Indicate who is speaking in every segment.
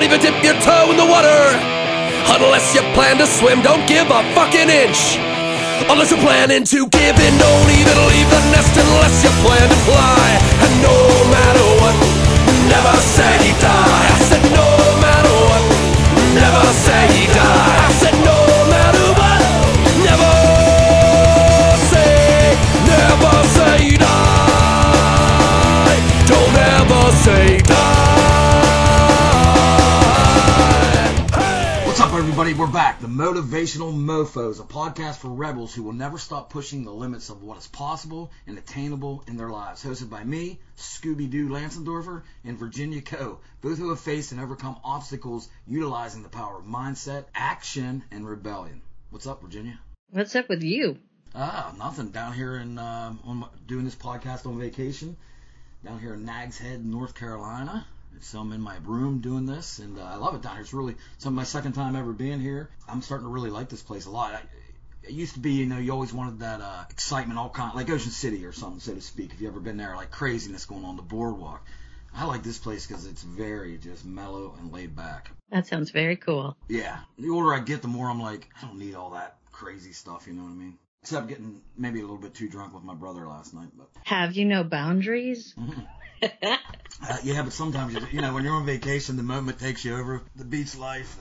Speaker 1: Don't even dip your toe in the water. Unless you plan to swim, don't give a fucking inch. Unless you're planning to give in, don't even leave the nest unless you plan to fly. And no matter what, never say die. I said no matter what, never say die.
Speaker 2: We're back. The Motivational Mofos, a podcast for rebels who will never stop pushing the limits of what is possible and attainable in their lives. Hosted by me, Scooby Doo Lansendorfer, and Virginia Coe, both who have faced and overcome obstacles utilizing the power of mindset, action, and rebellion. What's up, Virginia?
Speaker 3: What's up with you?
Speaker 2: Ah, nothing. Down here in on my, doing this podcast on vacation, down here in Nags Head, North Carolina. So I'm in my room doing this, and uh, I love it down here. It's really some my second time ever being here. I'm starting to really like this place a lot. I, it used to be, you know, you always wanted that uh, excitement, all kind, like Ocean City or something, so to speak. If you ever been there, like craziness going on the boardwalk. I like this place because it's very just mellow and laid back.
Speaker 3: That sounds very cool.
Speaker 2: Yeah, the older I get, the more I'm like, I don't need all that crazy stuff. You know what I mean? Except getting maybe a little bit too drunk with my brother last night, but.
Speaker 3: Have you no boundaries?
Speaker 2: Uh, yeah, but sometimes you, you know when you're on vacation, the moment takes you over. The beach life,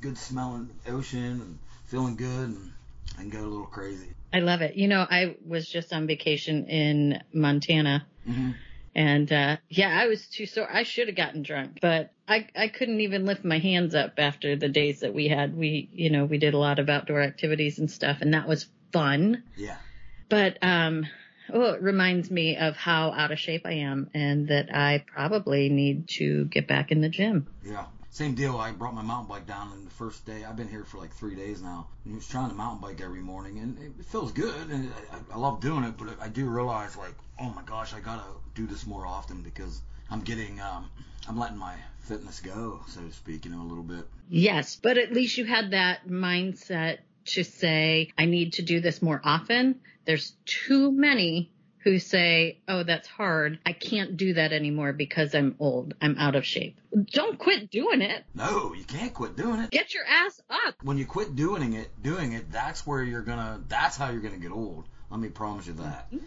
Speaker 2: good smelling ocean and feeling good, and I can go a little crazy.
Speaker 3: I love it. You know, I was just on vacation in Montana.
Speaker 2: Mhm.
Speaker 3: And uh yeah, I was too sore. I should have gotten drunk, but I I couldn't even lift my hands up after the days that we had. We, you know, we did a lot of outdoor activities and stuff and that was fun.
Speaker 2: Yeah,
Speaker 3: But um oh, it reminds me of how out of shape I am and that I probably need to get back in the gym.
Speaker 2: yeah. Same deal. I brought my mountain bike down, and the first day I've been here for like three days now. And I was trying to mountain bike every morning, and it feels good, and I, I love doing it. But I do realize, like, oh my gosh, I gotta do this more often because I'm getting, um, I'm letting my fitness go, so to speak, you know, a little bit.
Speaker 3: Yes, but at least you had that mindset to say, I need to do this more often. There's too many who say, Oh, that's hard. I can't do that anymore because I'm old. I'm out of shape. Don't quit doing it.
Speaker 2: No, you can't quit doing it.
Speaker 3: Get your ass up.
Speaker 2: when you quit doing it, doing it, that's where you're gonna. That's how you're gonna get old. Let me promise you that. Mm-hmm.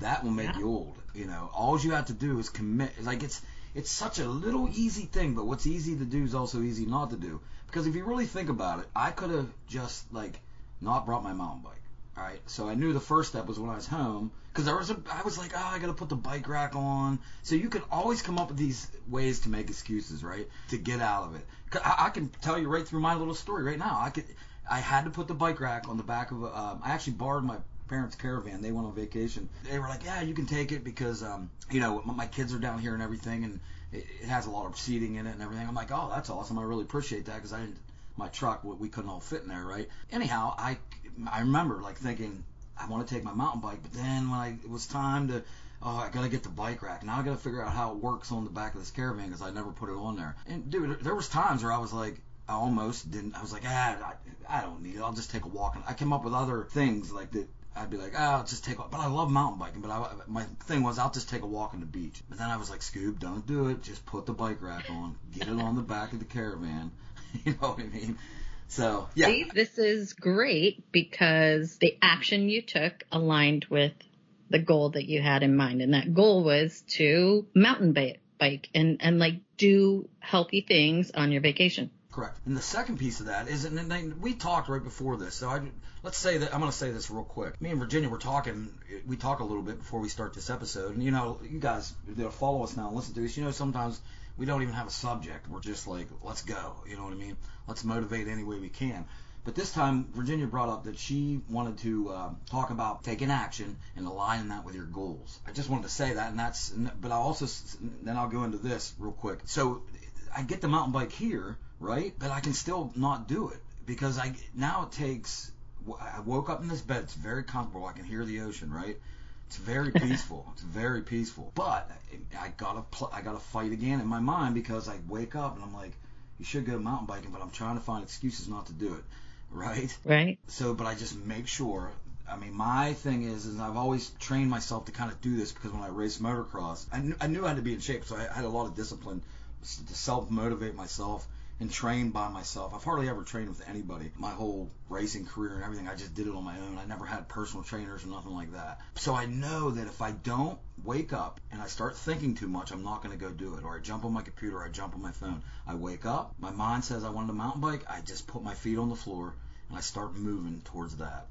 Speaker 2: That will make
Speaker 3: Yeah.
Speaker 2: you old. You know, all you have to do is commit. Like it's it's such a little easy thing, but what's easy to do is also easy not to do. Because if you really think about it, I could have just like not brought my mountain bike. All right, so I knew the first step was when I was home because there was a. I was like, oh, I got to put the bike rack on. So you can always come up with these ways to make excuses, right? To get out of it. I, I can tell you right through my little story right now. I could. I had to put the bike rack on the back of. A, um, I actually borrowed my parents' caravan. They went on vacation. They were like, yeah, you can take it because, um, you know, my kids are down here and everything, and it, has a lot of seating in it and everything. I'm like, oh, that's awesome. I really appreciate that because I didn't my truck we couldn't all fit in there right? Anyhow i i remember like thinking i want to take my mountain bike but then when i it was time to oh i gotta get the bike rack. Now i gotta figure out how it works on the back of this caravan because i never put it on there. And dude there was times where i was like i almost didn't i was like ah i, I don't need it. I'll just take a walk. And i came up with other things like that I'd be like, oh, I'll just take a But I love mountain biking. But I, my thing was, I'll just take a walk on the beach. But then I was like, Scoob, don't do it. Just put the bike rack on. Get it on the back of the caravan. you know what I mean? So, yeah.
Speaker 3: See, this is great because the action you took aligned with the goal that you had in mind. And that goal was to mountain bike, bike and, and like do healthy things on your vacation.
Speaker 2: Correct. And the second piece of that is, and we talked right before this. So I, let's say that I'm going to say this real quick. Me and Virginia were talking. We talk a little bit before we start this episode, and you know, you guys that follow us now, and listen to us. You know, sometimes we don't even have a subject. We're just like, let's go. You know what I mean? Let's motivate any way we can. But this time, Virginia brought up that she wanted to uh, talk about taking action and aligning that with your goals. I just wanted to say that, and that's. But I'll also then I'll go into this real quick. So I get the mountain bike here, right? But I can still not do it because I now it takes. I woke up in this bed. It's very comfortable. I can hear the ocean, right? It's very peaceful. it's very peaceful. But I gotta pl- I gotta fight again in my mind because I wake up and I'm like, you should go mountain biking, but I'm trying to find excuses not to do it, right?
Speaker 3: Right.
Speaker 2: So, but I just make sure. I mean, my thing is, is I've always trained myself to kind of do this because when I raced motocross, I knew, I knew I had to be in shape, so I had a lot of discipline to self motivate myself and train by myself. I've hardly ever trained with anybody. My whole racing career and everything, I just did it on my own. I never had personal trainers or nothing like that. So I know that if I don't wake up and I start thinking too much, I'm not going to go do it. Or I jump on my computer, I jump on my phone. I wake up, my mind says I wanted a mountain bike, I just put my feet on the floor and I start moving towards that.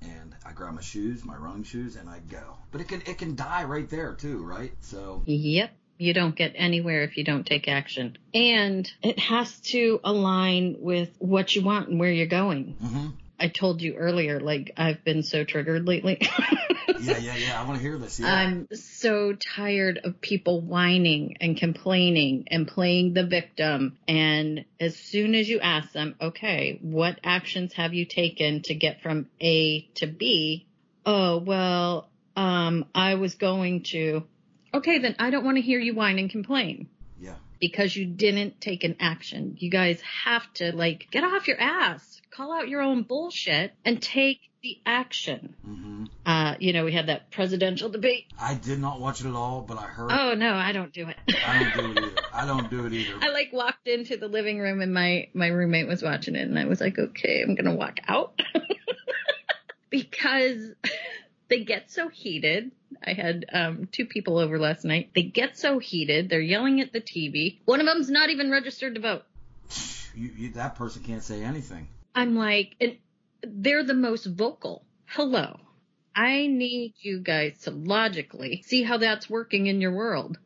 Speaker 2: And I grab my shoes, my running shoes, and I go. But it can it can die right there too, right? So
Speaker 3: Yep. You don't get anywhere if you don't take action. And it has to align with what you want and where you're going.
Speaker 2: hmm
Speaker 3: I told you earlier, like, I've been so triggered lately.
Speaker 2: yeah, yeah, yeah. I want to hear this. Yeah.
Speaker 3: I'm so tired of people whining and complaining and playing the victim. And as soon as you ask them, okay, what actions have you taken to get from A to B? Oh, well, um, I was going to. Okay, then I don't want to hear you whine and complain
Speaker 2: yeah.
Speaker 3: because you didn't take an action. You guys have to like get off your ass, call out your own bullshit and take the action.
Speaker 2: Mm-hmm.
Speaker 3: Uh, you know, we had that presidential debate.
Speaker 2: I did not watch it at all, but I heard.
Speaker 3: Oh no, I don't do it.
Speaker 2: I don't do it either. I don't do it either.
Speaker 3: I like walked into the living room and my my roommate was watching it and I was like, okay, I'm gonna walk out because they get so heated. I had um, two people over last night. They get so heated. They're yelling at the TV. One of them's not even registered to vote.
Speaker 2: You, you, that person can't say anything.
Speaker 3: I'm like, and they're the most vocal. Hello. I need you guys to logically see how that's working in your world.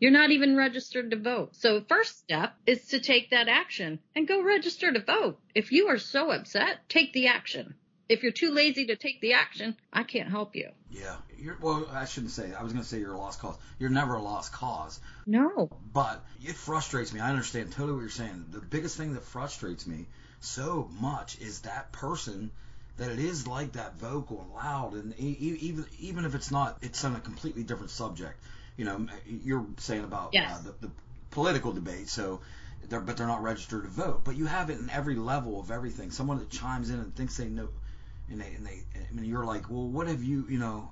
Speaker 3: You're not even registered to vote. So first step is to take that action and go register to vote. If you are so upset, take the action. If you're too lazy to take the action, I can't help you.
Speaker 2: Yeah. You're, well, I shouldn't say. I was going to say you're a lost cause. You're never a lost cause.
Speaker 3: No.
Speaker 2: But it frustrates me. I understand totally what you're saying. The biggest thing that frustrates me so much is that person that it is like that vocal and loud, and even even if it's not, it's on a completely different subject. You know, you're saying about
Speaker 3: Yes.
Speaker 2: uh, the, the political debate, so. They're, but they're not registered to vote. But you have it in every level of everything. Someone that chimes in and thinks they know, and they and they, I mean, you're like, well, what have you, you know,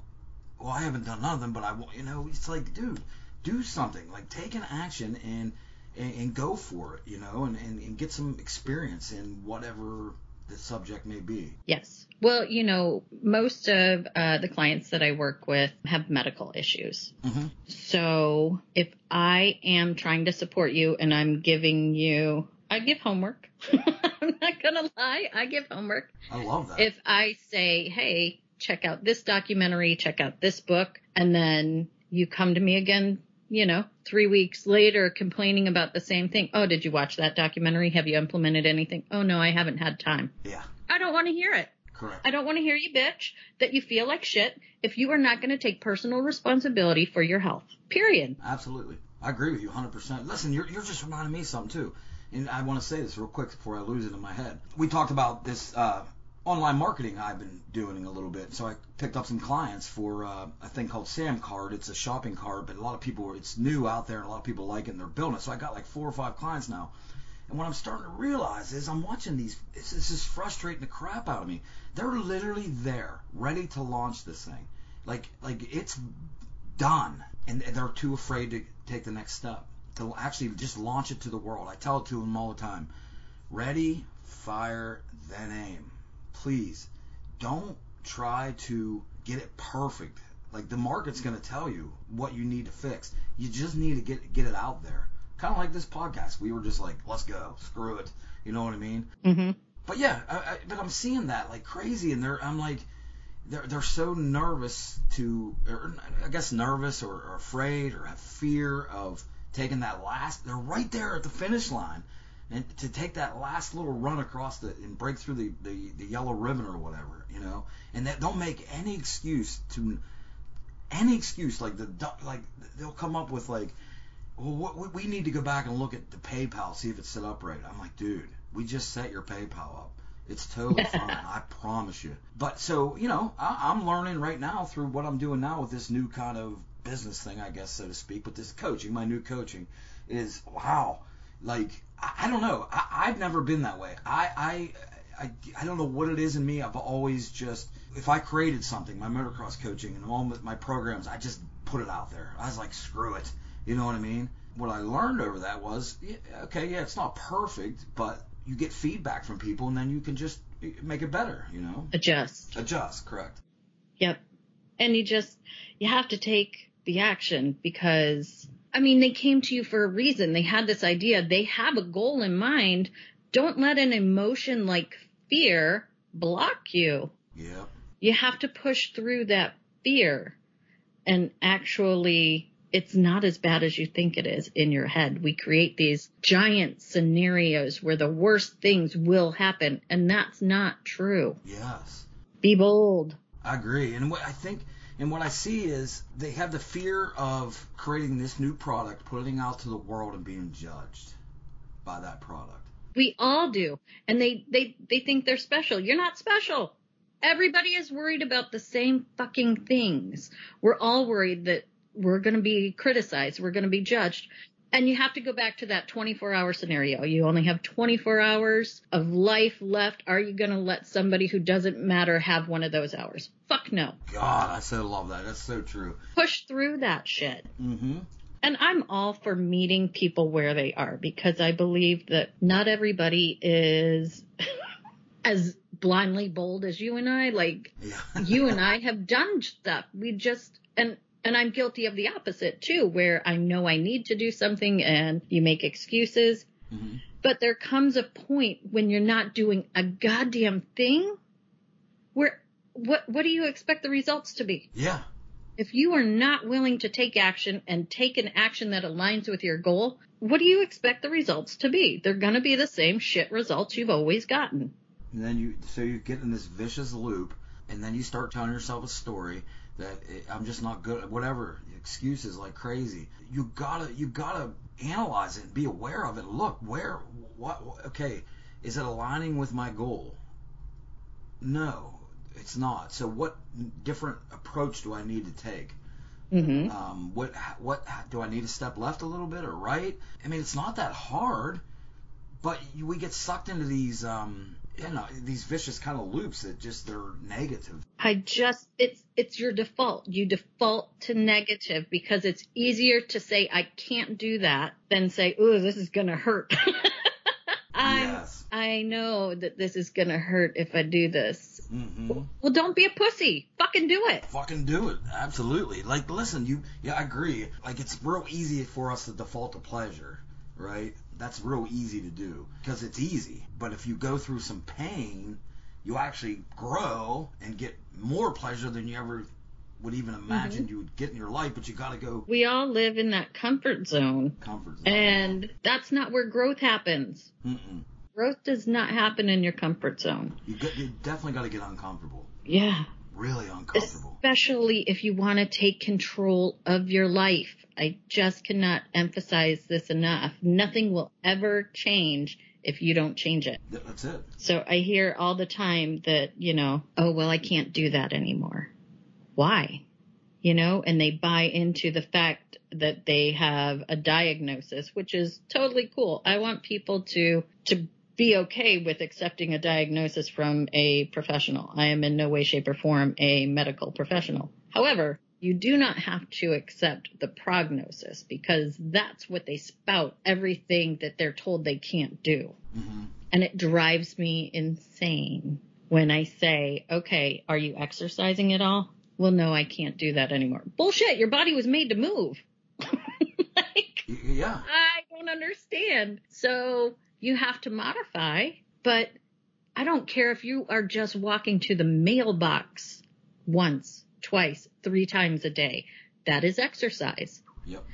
Speaker 2: well, I haven't done nothing, but I, want you know, it's like, dude, do something, like take an action and and, and go for it, you know, and, and, and get some experience in whatever the subject may be.
Speaker 3: Yes. Well, you know, most of uh, the clients that I work with have medical issues.
Speaker 2: Mm-hmm.
Speaker 3: So if I am trying to support you and I'm giving you, I give homework. I'm not going to lie. I give homework.
Speaker 2: I love that.
Speaker 3: If I say, hey, check out this documentary, check out this book, and then you come to me again, you know, three weeks later complaining about the same thing. Oh, did you watch that documentary? Have you implemented anything? Oh, no, I haven't had time.
Speaker 2: yeah,
Speaker 3: I don't want to hear it.
Speaker 2: correct.
Speaker 3: I don't want to hear you bitch that you feel like shit if you are not going to take personal responsibility for your health. Period.
Speaker 2: Absolutely. I agree with you 100%. Listen, you're, you're just reminding me of something, too. And I want to say this real quick before I lose it in my head. We talked about this uh, online marketing I've been doing a little bit. So I picked up some clients for uh, a thing called SamCart. It's a shopping cart, but a lot of people, it's new out there, and a lot of people like it, and they're building it. So I got like four or five clients now. And what I'm starting to realize is I'm watching these. This is frustrating the crap out of me. They're literally there, ready to launch this thing. Like, like it's done, and they're too afraid to take the next step to actually just launch it to the world. I tell it to them all the time: ready, fire, then aim. Please, don't try to get it perfect. Like the market's going to tell you what you need to fix. You just need to get get it out there. Kind of like this podcast. We were just like, let's go, screw it. You know what I mean?
Speaker 3: Mm-hmm.
Speaker 2: But yeah, I, I, but I'm seeing that like crazy, and they're I'm like, they're they're so nervous to, or I guess nervous or, or afraid or have fear of taking that last. They're right there at the finish line, and to take that last little run across the and break through the the, the yellow ribbon or whatever, you know, and that don't make any excuse to any excuse like the like they'll come up with like well, what, we- we need to go back and look at the PayPal, see if it's set up right. I'm like, dude, we just set your PayPal up. It's totally fine. I promise you. But so, you know, I, I'm learning right now through what I'm doing now with this new kind of business thing, I guess, so to speak. But this coaching, my new coaching, is wow. Like, I, I don't know. I, I've never been that way. I, I, I, I don't know what it is in me. I've always just, if I created something, my motocross coaching and all my programs, I just put it out there. I was like, screw it. You know what I mean? what I learned over that was, yeah, okay, yeah, it's not perfect, but you get feedback from people, and then you can just make it better. You know,
Speaker 3: Adjust.
Speaker 2: adjust. Correct.
Speaker 3: Yep. And you just, you have to take the action because, I mean, they came to you for a reason. They had this idea. They have a goal in mind. Don't let an emotion like fear block you.
Speaker 2: Yep.
Speaker 3: You have to push through that fear and actually it's not as bad as you think it is in your head. We create these giant scenarios where the worst things will happen and that's not true.
Speaker 2: Yes.
Speaker 3: Be bold.
Speaker 2: I agree. And what I think and what I see is they have the fear of creating this new product, putting it out to the world and being judged by that product.
Speaker 3: We all do. And they, they, they think they're special. You're not special. Everybody is worried about the same fucking things. We're all worried that we're going to be criticized. We're going to be judged. And you have to go back to that 24 hour scenario. You only have 24 hours of life left. Are you going to let somebody who doesn't matter have one of those hours? Fuck no.
Speaker 2: God, I so love that. That's so true.
Speaker 3: Push through that shit.
Speaker 2: Mm-hmm.
Speaker 3: And I'm all for meeting people where they are because I believe that not everybody is as blindly bold as you and I. Like
Speaker 2: Yeah.
Speaker 3: you and I have done stuff. We just and and I'm guilty of the opposite too, where I know I need to do something and you make excuses.
Speaker 2: hmm
Speaker 3: But there comes a point when you're not doing a goddamn thing what what do you expect the results to be?
Speaker 2: Yeah.
Speaker 3: If you are not willing to take action and take an action that aligns with your goal, what do you expect the results to be? They're going to be the same shit results you've always gotten.
Speaker 2: And then you, so you get in this vicious loop, and then you start telling yourself a story that eh, I'm just not good at whatever excuses like crazy. You gotta, you gotta analyze it and be aware of it. Look, where, what, what- okay, is it aligning with my goal? No, it's not. So what different approach do I need to take?
Speaker 3: hmm
Speaker 2: Um, what what do I need to step left a little bit or right? I mean, it's not that hard, but we get sucked into these um, you know, these vicious kind of loops that just they're negative.
Speaker 3: I just it's it's your default. You default to negative because it's easier to say I can't do that than say, "Ooh, this is going to hurt." I know that this is to hurt if I do this.
Speaker 2: Mm-hmm.
Speaker 3: Well, don't be a pussy. Fucking do it.
Speaker 2: Fucking do it. Absolutely. Like, listen, you. Yeah, I agree. Like, it's real easy for us to default to pleasure, right? That's real easy to do because it's easy. But if you go through some pain, you actually grow and get more pleasure than you ever would even imagine you would get in your life. But you got to go
Speaker 3: We all live in that comfort zone.
Speaker 2: comfort zone.
Speaker 3: And that's not where growth happens.
Speaker 2: Mm-mm.
Speaker 3: Growth does not happen in your comfort zone.
Speaker 2: You, get, you definitely got to get uncomfortable.
Speaker 3: Yeah.
Speaker 2: Really uncomfortable.
Speaker 3: Especially if you want to take control of your life. I just cannot emphasize this enough. Nothing will ever change if you don't change it.
Speaker 2: Th- That's it.
Speaker 3: So I hear all the time that, you know, oh, well, I can't do that anymore. Why? You know, and they buy into the fact that they have a diagnosis, which is totally cool. I want people to, to be okay with accepting a diagnosis from a professional. I am in no way, shape, or form a medical professional. However, you do not have to accept the prognosis because that's what they spout everything that they're told they can't do.
Speaker 2: hmm
Speaker 3: And it drives me insane when I say, okay, are you exercising at all? Well, no, I can't do that anymore. Bullshit. Your body was made to move. like,
Speaker 2: Yeah.
Speaker 3: I don't understand. So you have to modify, but I don't care if you are just walking to the mailbox once, twice, three times a day. That is exercise
Speaker 2: Yep.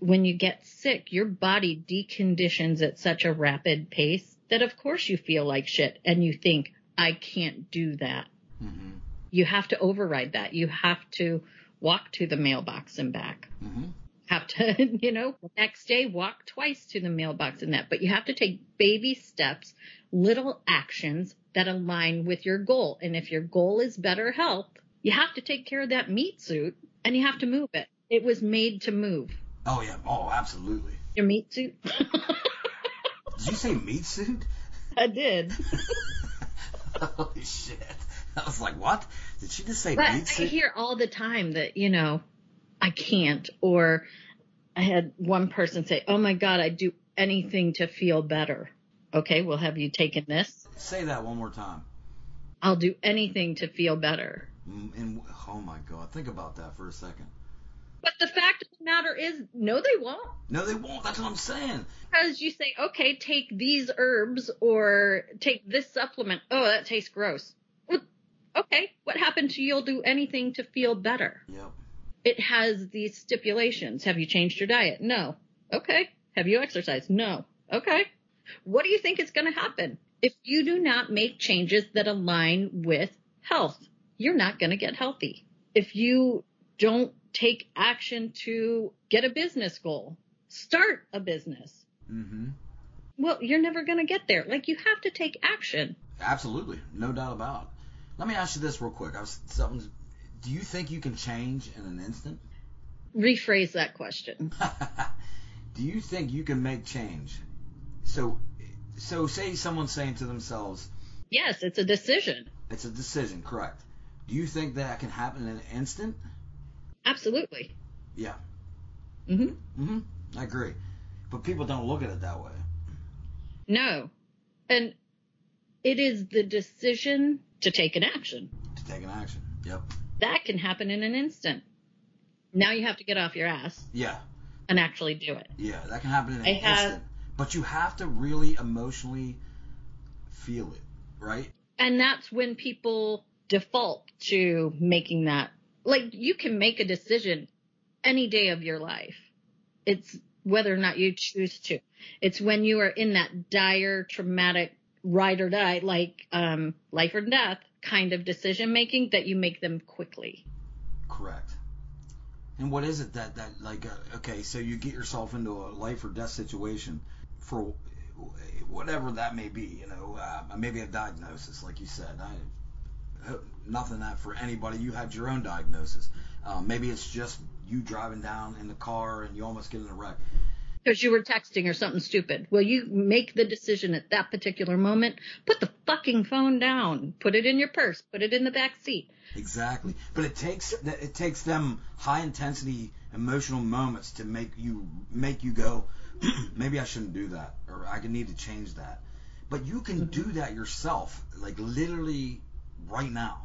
Speaker 3: when you get sick, your body deconditions at such a rapid pace that of course you feel like shit and you think, I can't do that.
Speaker 2: hmm
Speaker 3: You have to override that. You have to walk to the mailbox and back.
Speaker 2: hmm
Speaker 3: Have to, you know, next day walk twice to the mailbox and that. But you have to take baby steps, little actions that align with your goal. And if your goal is better health, you have to take care of that meat suit and you have to move it. It was made to move.
Speaker 2: Oh yeah. Oh, absolutely.
Speaker 3: Your meat suit?
Speaker 2: Did you say meat suit?
Speaker 3: I did.
Speaker 2: Holy shit. I was like, what? Did she just say
Speaker 3: But
Speaker 2: meat suit?
Speaker 3: I hear all the time that, you know, I can't or I had one person say, "Oh my God, I'd do anything to feel better." Okay, well, have you taken this?
Speaker 2: Say that one more time.
Speaker 3: I'll do anything to feel better.
Speaker 2: Mm, And oh my god, think about that for a second.
Speaker 3: But the fact of the matter is, no, they won't.
Speaker 2: No, they won't. That's what I'm saying.
Speaker 3: Because you say, okay, take these herbs or take this supplement. Oh, that tastes gross. Okay, what happened to you'll do anything to feel better?
Speaker 2: Yep.
Speaker 3: It has these stipulations. Have you changed your diet? No. Okay. Have you exercised? No. Okay. What do you think is going to happen? If you do not make changes that align with health, you're not going to get healthy. If you don't take action to get a business goal, start a business,
Speaker 2: Mm-hmm.
Speaker 3: well, you're never going to get there. Like you have to take action.
Speaker 2: Absolutely, no doubt about it. Let me ask you this real quick. I was something. Do you think you can change in an instant?
Speaker 3: Rephrase that question.
Speaker 2: do you think you can make change? So, so say someone's saying to themselves,
Speaker 3: Yes, it's a decision.
Speaker 2: "It's a decision." Correct. Do you think that can happen in an instant?
Speaker 3: Absolutely.
Speaker 2: Yeah.
Speaker 3: hmm
Speaker 2: Mm-hmm. I agree. But people don't look at it that way.
Speaker 3: No. And it is the decision to take an action.
Speaker 2: To take an action. Yep.
Speaker 3: That can happen in an instant. Now you have to get off your ass
Speaker 2: Yeah.
Speaker 3: and actually do it.
Speaker 2: Yeah. That can happen in an
Speaker 3: I have-
Speaker 2: instant. But you have to really emotionally feel it, right?
Speaker 3: And that's when people default to making that. Like you can make a decision any day of your life. It's whether or not you choose to. It's when you are in that dire, traumatic, ride or die, like um, life or death kind of decision making that you make them quickly.
Speaker 2: Correct. And what is it that that like uh, okay, so you get yourself into a life or death situation for whatever that may be, you know, uh, maybe a diagnosis, like you said. I nothing that for anybody. You had your own diagnosis. Um, maybe it's just you driving down in the car and you almost get in a wreck.
Speaker 3: Because you were texting or something stupid. Well, you make the decision at that particular moment. Put the fucking phone down. Put it in your purse. Put it in the back seat.
Speaker 2: Exactly. But it takes it takes them high intensity emotional moments to make you make you go, maybe I shouldn't do that, or I can need to change that. But you can do that yourself, like literally right now,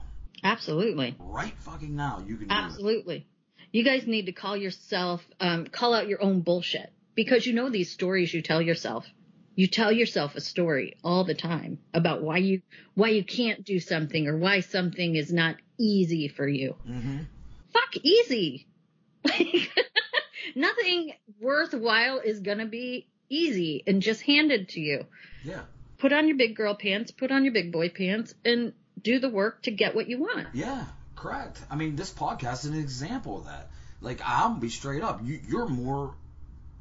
Speaker 3: Absolutely.
Speaker 2: right fucking now. You can do it.
Speaker 3: Absolutely. You guys need to call yourself, um, call out your own bullshit because you know these stories you tell yourself. You tell yourself a story all the time about why you why you can't do something or why something is not easy for you.
Speaker 2: Mm-hmm.
Speaker 3: Fuck easy. Like nothing worthwhile is gonna be easy and just handed to you.
Speaker 2: Yeah.
Speaker 3: Put on your big girl pants, put on your big boy pants, and do the work to get what you want.
Speaker 2: Yeah, correct. I mean, this podcast is an example of that. Like, I'll be straight up. You, you're more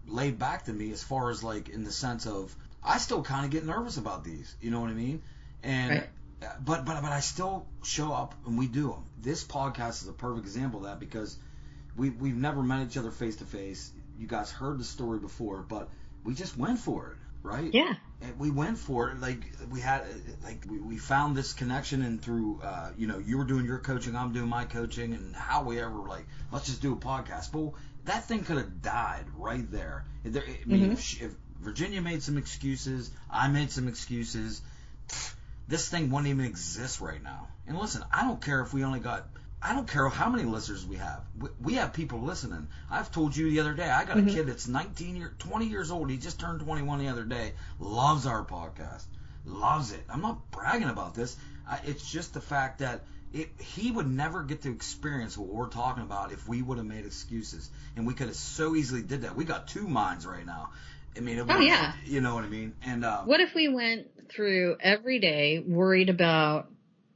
Speaker 2: laid back to me as far as like in the sense of I still kind of get nervous about these. You know what I mean? And
Speaker 3: Right.
Speaker 2: but but but I still show up and we do them. This podcast is a perfect example of that because we we've never met each other face to face. You guys heard the story before, but we just went for it, right?
Speaker 3: Yeah.
Speaker 2: And we went for it like we had like we, we found this connection and through uh, you know you were doing your coaching i'm doing my coaching and how we ever like let's just do a podcast. But that thing could have died right there, there i mean if, she, if virginia made some excuses i made some excuses pff, this thing wouldn't even exist right now. And listen i don't care if we only got I don't care how many listeners we have. We, we have people listening. I've told you the other day. I got a kid that's 19 year, 20 years old. He just turned 21 the other day. Loves our podcast. Loves it. I'm not bragging about this. I, it's just the fact that it, he would never get to experience what we're talking about if we would have made excuses. And we could have so easily did that. We got two minds right now. I mean, it
Speaker 3: Oh,
Speaker 2: was-
Speaker 3: yeah.
Speaker 2: You know what I mean? And uh,
Speaker 3: What if we went through every day worried about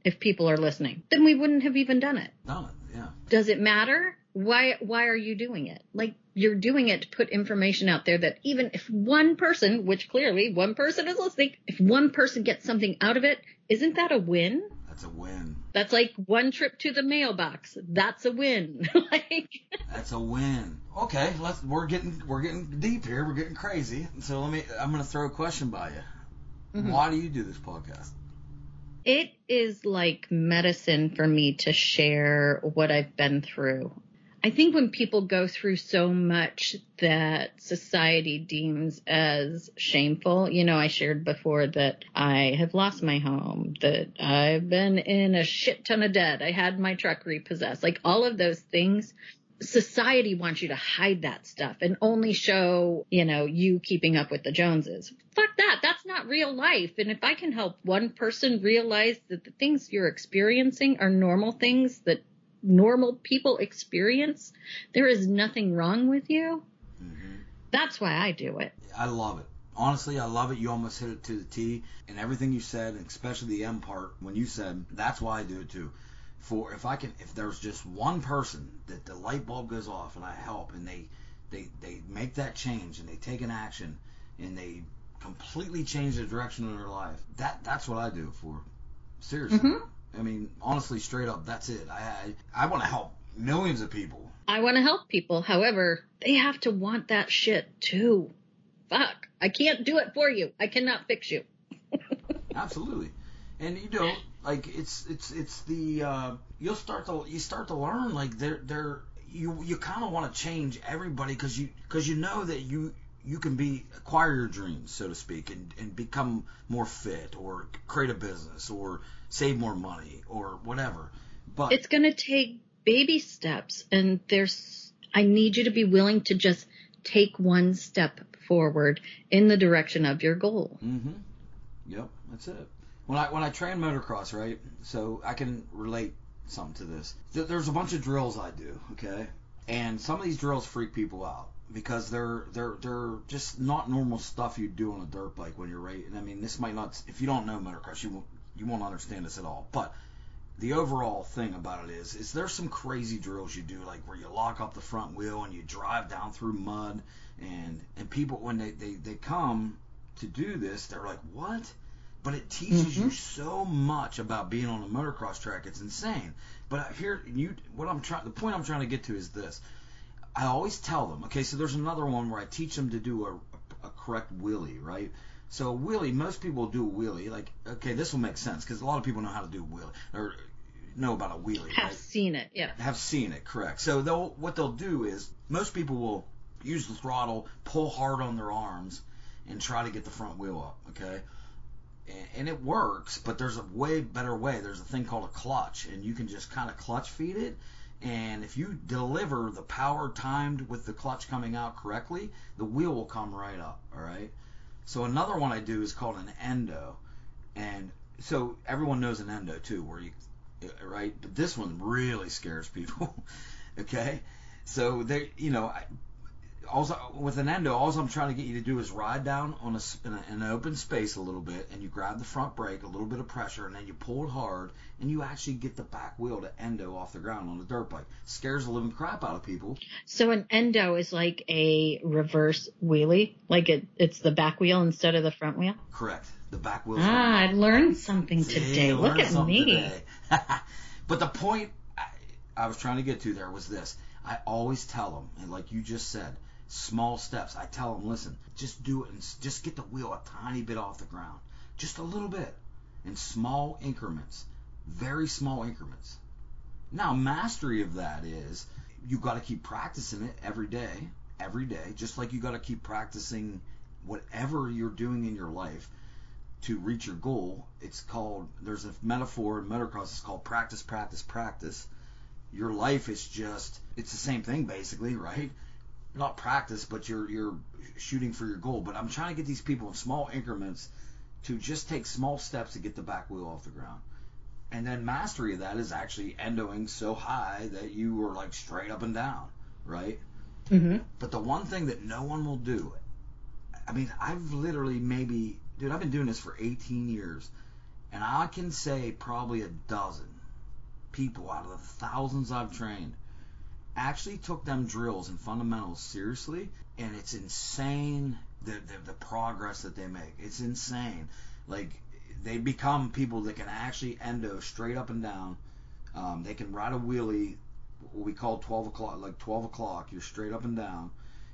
Speaker 3: if people are listening? Then we wouldn't have even done it.
Speaker 2: done it. Yeah.
Speaker 3: Does it matter? Why why are you doing it? Like you're doing it to put information out there that even if one person, which clearly one person is listening, if one person gets something out of it, isn't that a win?
Speaker 2: That's a win.
Speaker 3: That's like one trip to the mailbox. That's a win. like
Speaker 2: That's a win. Okay, let's. We're getting we're getting deep here. We're getting crazy. So let me. I'm gonna throw a question by you.
Speaker 3: Mhm.
Speaker 2: Why do you do this podcast?
Speaker 3: It is like medicine for me to share what I've been through. I think when people go through so much that society deems as shameful, you know, I shared before that I have lost my home, that I've been in a shit ton of debt, I had my truck repossessed, like all of those things. Society wants you to hide that stuff and only show, you know, you keeping up with the Joneses. Fuck that. That's not real life. And if I can help one person realize that the things you're experiencing are normal things that normal people experience, there is nothing wrong with you.
Speaker 2: Mm-hmm.
Speaker 3: That's why I do it.
Speaker 2: I love it. Honestly, I love it. You almost hit it to the T. And everything you said, especially the M part, when you said, that's why I do it too. For if I can, if there's just one person that the light bulb goes off and I help and they, they, they make that change and they take an action and they completely change the direction of their life, that that's what I do it for. Seriously.
Speaker 3: Mhm.
Speaker 2: I mean, honestly, straight up, that's it. I I, I want to help millions of people.
Speaker 3: I want to help people. However, they have to want that shit too. Fuck. I can't do it for you. I cannot fix you.
Speaker 2: Absolutely. And you know, like it's it's it's the uh, you'll start to you start to learn like they're they're you you kind of want to change everybody because you because you know that you you can be acquire your dreams so to speak and and become more fit or create a business or save more money or whatever. But
Speaker 3: It's going to take baby steps and there's, I need you to be willing to just take one step forward in the direction of your goal.
Speaker 2: Mm-hmm. Yep, that's it. When I when I train motocross, right? So I can relate something to this. There's a bunch of drills I do, okay? And some of these drills freak people out because they're they're they're just not normal stuff you do on a dirt bike when you're right. And I mean, this might not if you don't know motocross, you won't you won't understand this at all. But the overall thing about it is, is there's some crazy drills you do, like where you lock up the front wheel and you drive down through mud, and and people when they they, they come to do this, they're like, what? But it teaches you mm-hmm. so much about being on a motocross track. It's insane. But here, you, what I'm trying, the point I'm trying to get to is this. I always tell them, okay, so there's another one where I teach them to do a, a, a correct wheelie, right? So a wheelie, most people do a wheelie. Like, okay, this will make sense because a lot of people know how to do a wheelie or know about a wheelie,
Speaker 3: Have
Speaker 2: right?
Speaker 3: seen it. Yeah.
Speaker 2: have seen it, correct. So they'll what they'll do is most people will use the throttle, pull hard on their arms, and try to get the front wheel up. Okay, and, it works, but there's a way better way. There's a thing called a clutch, and you can just kind of clutch feed it. And if you deliver the power timed with the clutch coming out correctly, the wheel will come right up. All right. So another one I do is called an endo, and so everyone knows an endo too, where you right? But this one really scares people. okay, so they, you know, also with an endo, all I'm trying to get you to do is ride down on a, a, an open space a little bit, and you grab the front brake, a little bit of pressure, and then you pull it hard, and you actually get the back wheel to endo off the ground on a dirt bike. Scares the living crap out of people.
Speaker 3: So an endo is like a reverse wheelie, like it, it's the back wheel instead of the front wheel.
Speaker 2: Correct. The back wheel.
Speaker 3: Ah, I learned something today. Look at me.
Speaker 2: but the point I, I was trying to get to there was this. I always tell them, and like you just said, small steps. I tell them, listen, just do it and just get the wheel a tiny bit off the ground, just a little bit, in small increments, very small increments. Now, mastery of that is you got to keep practicing it every day, every day, just like you got to keep practicing whatever you're doing in your life to reach your goal. It's called there's a metaphor in motocross. It's called practice, practice, practice. Your life is just it's the same thing basically, right? Not practice, but you're you're shooting for your goal. But I'm trying to get these people in small increments to just take small steps to get the back wheel off the ground. And then mastery of that is actually endoing so high that you are like straight up and down, right?
Speaker 3: hmm
Speaker 2: But the one thing that no one will do, I mean, I've literally maybe, dude, I've been doing this for 18 years, and I can say probably a dozen people out of the thousands I've trained actually took them drills and fundamentals seriously, and it's insane the, the, the progress that they make. It's insane. Like, they become people that can actually endo straight up and down. Um, they can ride a wheelie, what we call 12 o'clock, like 12 o'clock. You're straight up and down,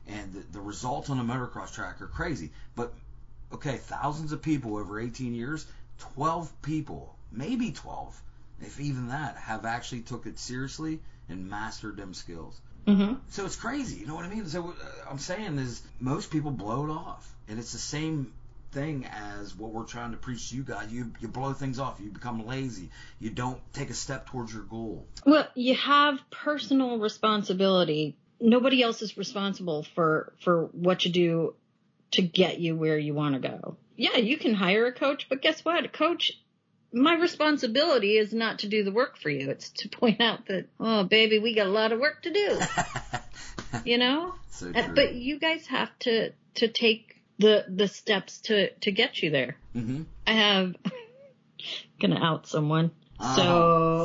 Speaker 2: and the, the results on a motocross track are crazy. But okay, thousands of people over 18 years, 12 people, maybe 12, if even that, have actually took it seriously and mastered them skills.
Speaker 3: Mm-hmm.
Speaker 2: So it's crazy. You know what I mean? So uh, I'm saying is most people blow it off, and it's the same thing as what we're trying to preach to you guys. You you blow things off. You become lazy. You don't take a step towards your goal.
Speaker 3: Well, you have personal responsibility. Nobody else is responsible for for what you do to get you where you want to go. Yeah, you can hire a coach, but guess what? A coach my responsibility is not to do the work for you. It's to point out that, oh, baby, we got a lot of work to do. you know?
Speaker 2: So.
Speaker 3: But you guys have to to take the the steps to to get you there.
Speaker 2: mm-hmm.
Speaker 3: I have gonna out someone.
Speaker 2: Oh,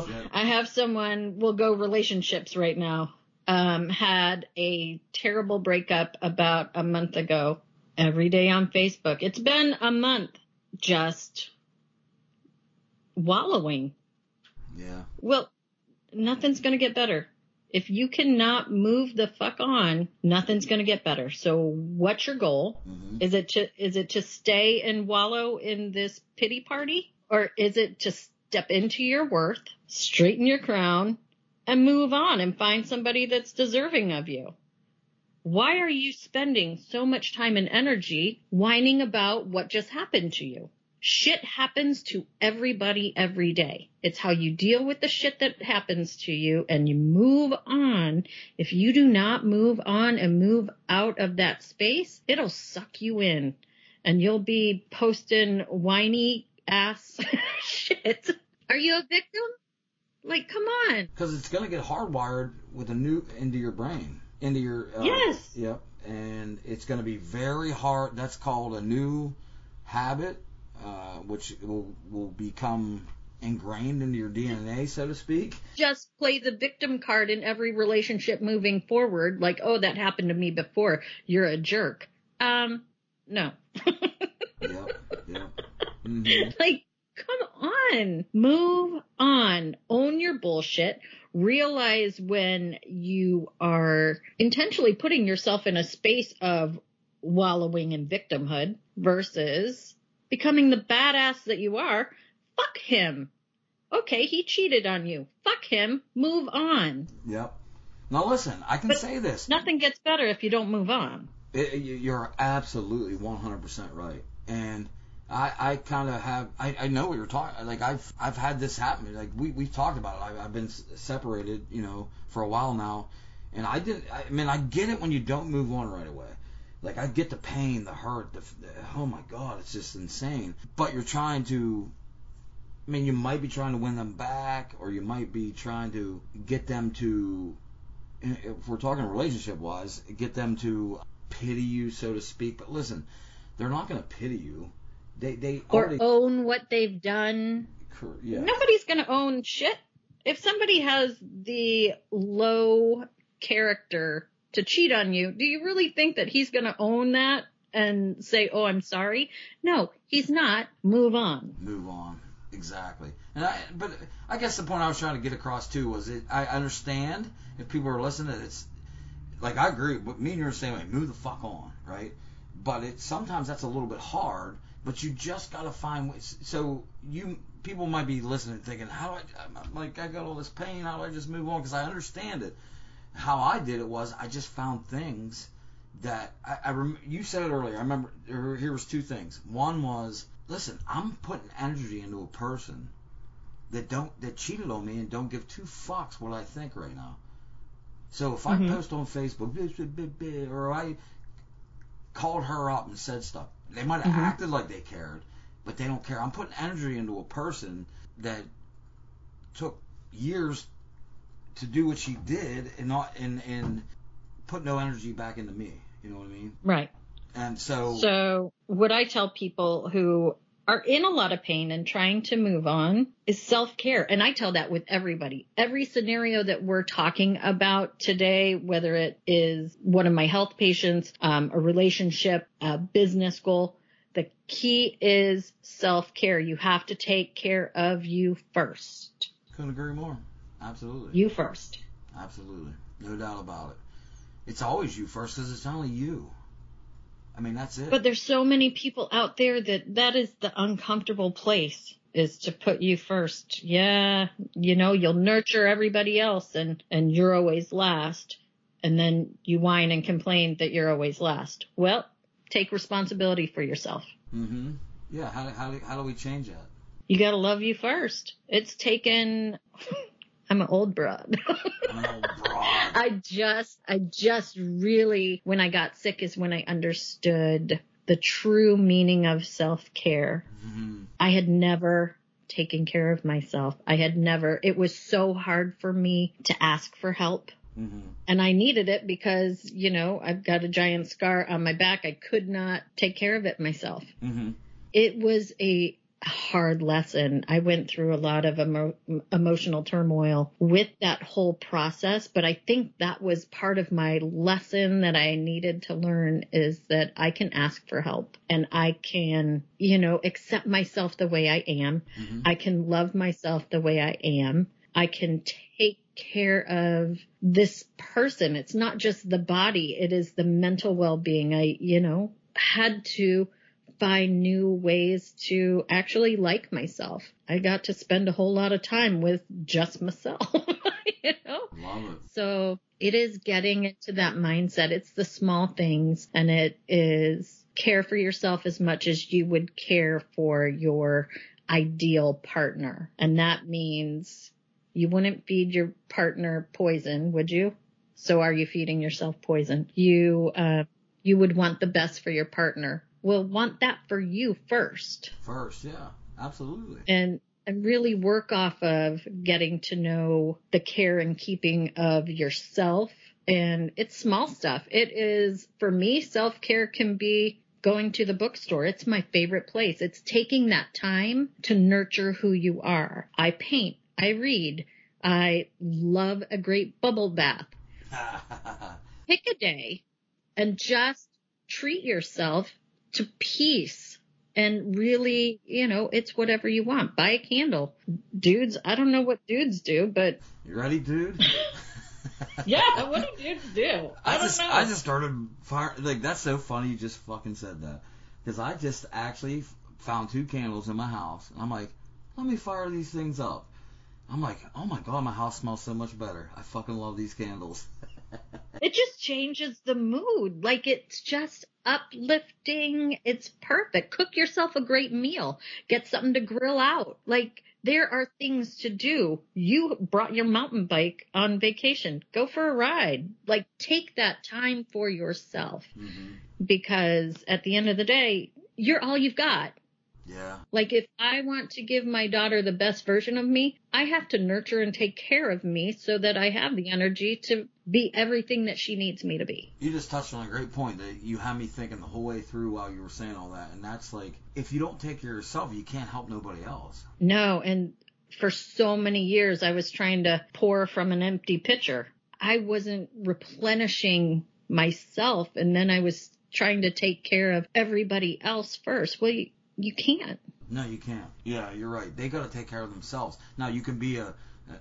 Speaker 3: so
Speaker 2: shit.
Speaker 3: I have someone. We'll go relationships right now. Um, had a terrible breakup about a month ago. Every day on Facebook. It's been a month. Just wallowing.
Speaker 2: Yeah.
Speaker 3: Well, nothing's going to get better. If you cannot move the fuck on, nothing's going to get better. So what's your goal?
Speaker 2: Mm-hmm.
Speaker 3: Is it to, is it to stay and wallow in this pity party? Or is it to step into your worth, straighten your crown, and move on and find somebody that's deserving of you? Why are you spending so much time and energy whining about what just happened to you? Shit happens to everybody every day. It's how you deal with the shit that happens to you and you move on. If you do not move on and move out of that space, it'll suck you in and you'll be posting whiny ass shit. Are you a victim? Like, come on.
Speaker 2: Because it's gonna get hardwired with a new into your brain, into your. Uh,
Speaker 3: Yes.
Speaker 2: Yep. And it's gonna be very hard. That's called a new habit, uh, which will will become ingrained into your DNA, so to speak.
Speaker 3: just play the victim card in every relationship moving forward like oh that happened to me before you're a jerk um no
Speaker 2: Yep. Yep. hmm
Speaker 3: like come on move on own your bullshit realize when you are intentionally putting yourself in a space of wallowing in victimhood versus becoming the badass that you are fuck him okay he cheated on you fuck him move on
Speaker 2: Yep. Now listen, I can
Speaker 3: But
Speaker 2: say this.
Speaker 3: nothing gets better if you don't move on.
Speaker 2: It, you- you're absolutely 100% right. And I, I kind of have, I, I know what you're talking, like I've, I've had this happen. Like we, we've talked about it. I've, I've been separated, you know, for a while now. And I didn't, I mean, I get it when you don't move on right away. Like I get the pain, the hurt, the, the oh my God, it's just insane. But you're trying to, I mean, you might be trying to win them back, or you might be trying to get them to, if we're talking relationship wise, get them to pity you, so to speak. But listen, they're not going to pity you. They they
Speaker 3: Or
Speaker 2: already,
Speaker 3: own what they've done.
Speaker 2: yeah.
Speaker 3: Nobody's going to own shit. If somebody has the low character to cheat on you, do you really think that he's going to own that and say, oh, I'm sorry? No, he's not. Move on.
Speaker 2: move on. Exactly. And I, but I guess the point I was trying to get across too was it. I understand if people are listening. It's like I agree. But me and you're the same way. Move the fuck on, right? But it sometimes that's a little bit hard. But you just gotta find ways. So you people might be listening, thinking, how do I? I'm like I got all this pain. How do I just move on? Because I understand it. How I did it was I just found things that I, I rem- you said it earlier. I remember there, here was two things. One was listen, I'm putting energy into a person that don't that cheated on me and don't give two fucks what I think right now. So if
Speaker 3: Mhm.
Speaker 2: I post on Facebook or I called her up and said stuff, they might have
Speaker 3: Mhm.
Speaker 2: acted like they cared, but they don't care. I'm putting energy into a person that took years to do what she did and not and and put no energy back into me. You know what I mean?
Speaker 3: Right.
Speaker 2: And so,
Speaker 3: So what I tell people who are in a lot of pain and trying to move on is self-care. And I tell that with everybody. Every scenario that we're talking about today, whether it is one of my health patients, um, a relationship, a business goal, the key is self-care. You have to take care of you first.
Speaker 2: couldn't agree more. Absolutely.
Speaker 3: You first.
Speaker 2: Absolutely. No doubt about it. It's always you first because it's only you. I mean, that's it.
Speaker 3: But there's so many people out there that that is the uncomfortable place is to put you first. Yeah, you know, you'll nurture everybody else and and you're always last. and then you whine and complain that you're always last. Well, take responsibility for yourself.
Speaker 2: Mm-hmm. Yeah. How, how, how do we change that?
Speaker 3: You got to love you first. It's taken. I'm an old broad.
Speaker 2: I'm old broad.
Speaker 3: I just, I just really, when I got sick is when I understood the true meaning of self care.
Speaker 2: Mm-hmm.
Speaker 3: I had never taken care of myself. I had never, it was so hard for me to ask for help.
Speaker 2: Mm-hmm.
Speaker 3: And I needed it because, you know, I've got a giant scar on my back. I could not take care of it myself.
Speaker 2: Mm-hmm.
Speaker 3: It was a hard lesson. I went through a lot of emo- emotional turmoil with that whole process, but I think that was part of my lesson that I needed to learn is that I can ask for help and I can, you know, accept myself the way I am.
Speaker 2: Mm-hmm.
Speaker 3: I can love myself the way I am. I can take care of this person. It's not just the body. It is the mental well-being. I, you know, had to find new ways to actually like myself. I got to spend a whole lot of time with just myself, you know?
Speaker 2: Love it.
Speaker 3: So it is getting into that mindset. It's the small things and it is care for yourself as much as you would care for your ideal partner. And that means you wouldn't feed your partner poison, would you? So are you feeding yourself poison? You, uh, you would want the best for your partner. Well, want that for you first.
Speaker 2: First, yeah, absolutely.
Speaker 3: and and really work off of getting to know the care and keeping of yourself. And it's small stuff. It is for me self-care can be going to the bookstore. It's my favorite place. It's taking that time to nurture who you are. I paint. I read. I love a great bubble bath. Pick a day and just treat yourself to peace and really, you know, it's whatever you want. Buy a candle. Dudes, I don't know what dudes do, but
Speaker 2: you ready, dude?
Speaker 3: yeah, what do dudes do? I, don't
Speaker 2: just
Speaker 3: know.
Speaker 2: I just started fire like that's so funny you just fucking said that because I just actually found two candles in my house and I'm like let me fire these things up. I'm like oh my god my house smells so much better. I fucking love these candles.
Speaker 3: it just changes the mood. Like it's just uplifting. It's perfect. Cook yourself a great meal. Get something to grill out. Like there are things to do. You brought your mountain bike on vacation. Go for a ride. Like take that time for yourself
Speaker 2: hmm
Speaker 3: because at the end of the day, you're all you've got.
Speaker 2: Yeah.
Speaker 3: Like if I want to give my daughter the best version of me, I have to nurture and take care of me so that I have the energy to be everything that she needs me to be.
Speaker 2: You just touched on a great point that you had me thinking the whole way through while you were saying all that, and that's like if you don't take care of yourself, you can't help nobody else.
Speaker 3: No, and for so many years I was trying to pour from an empty pitcher. I wasn't replenishing myself and then I was trying to take care of everybody else first. Well, you, you can't.
Speaker 2: No, you can't. Yeah, you're right. They got to take care of themselves. Now, you can be a,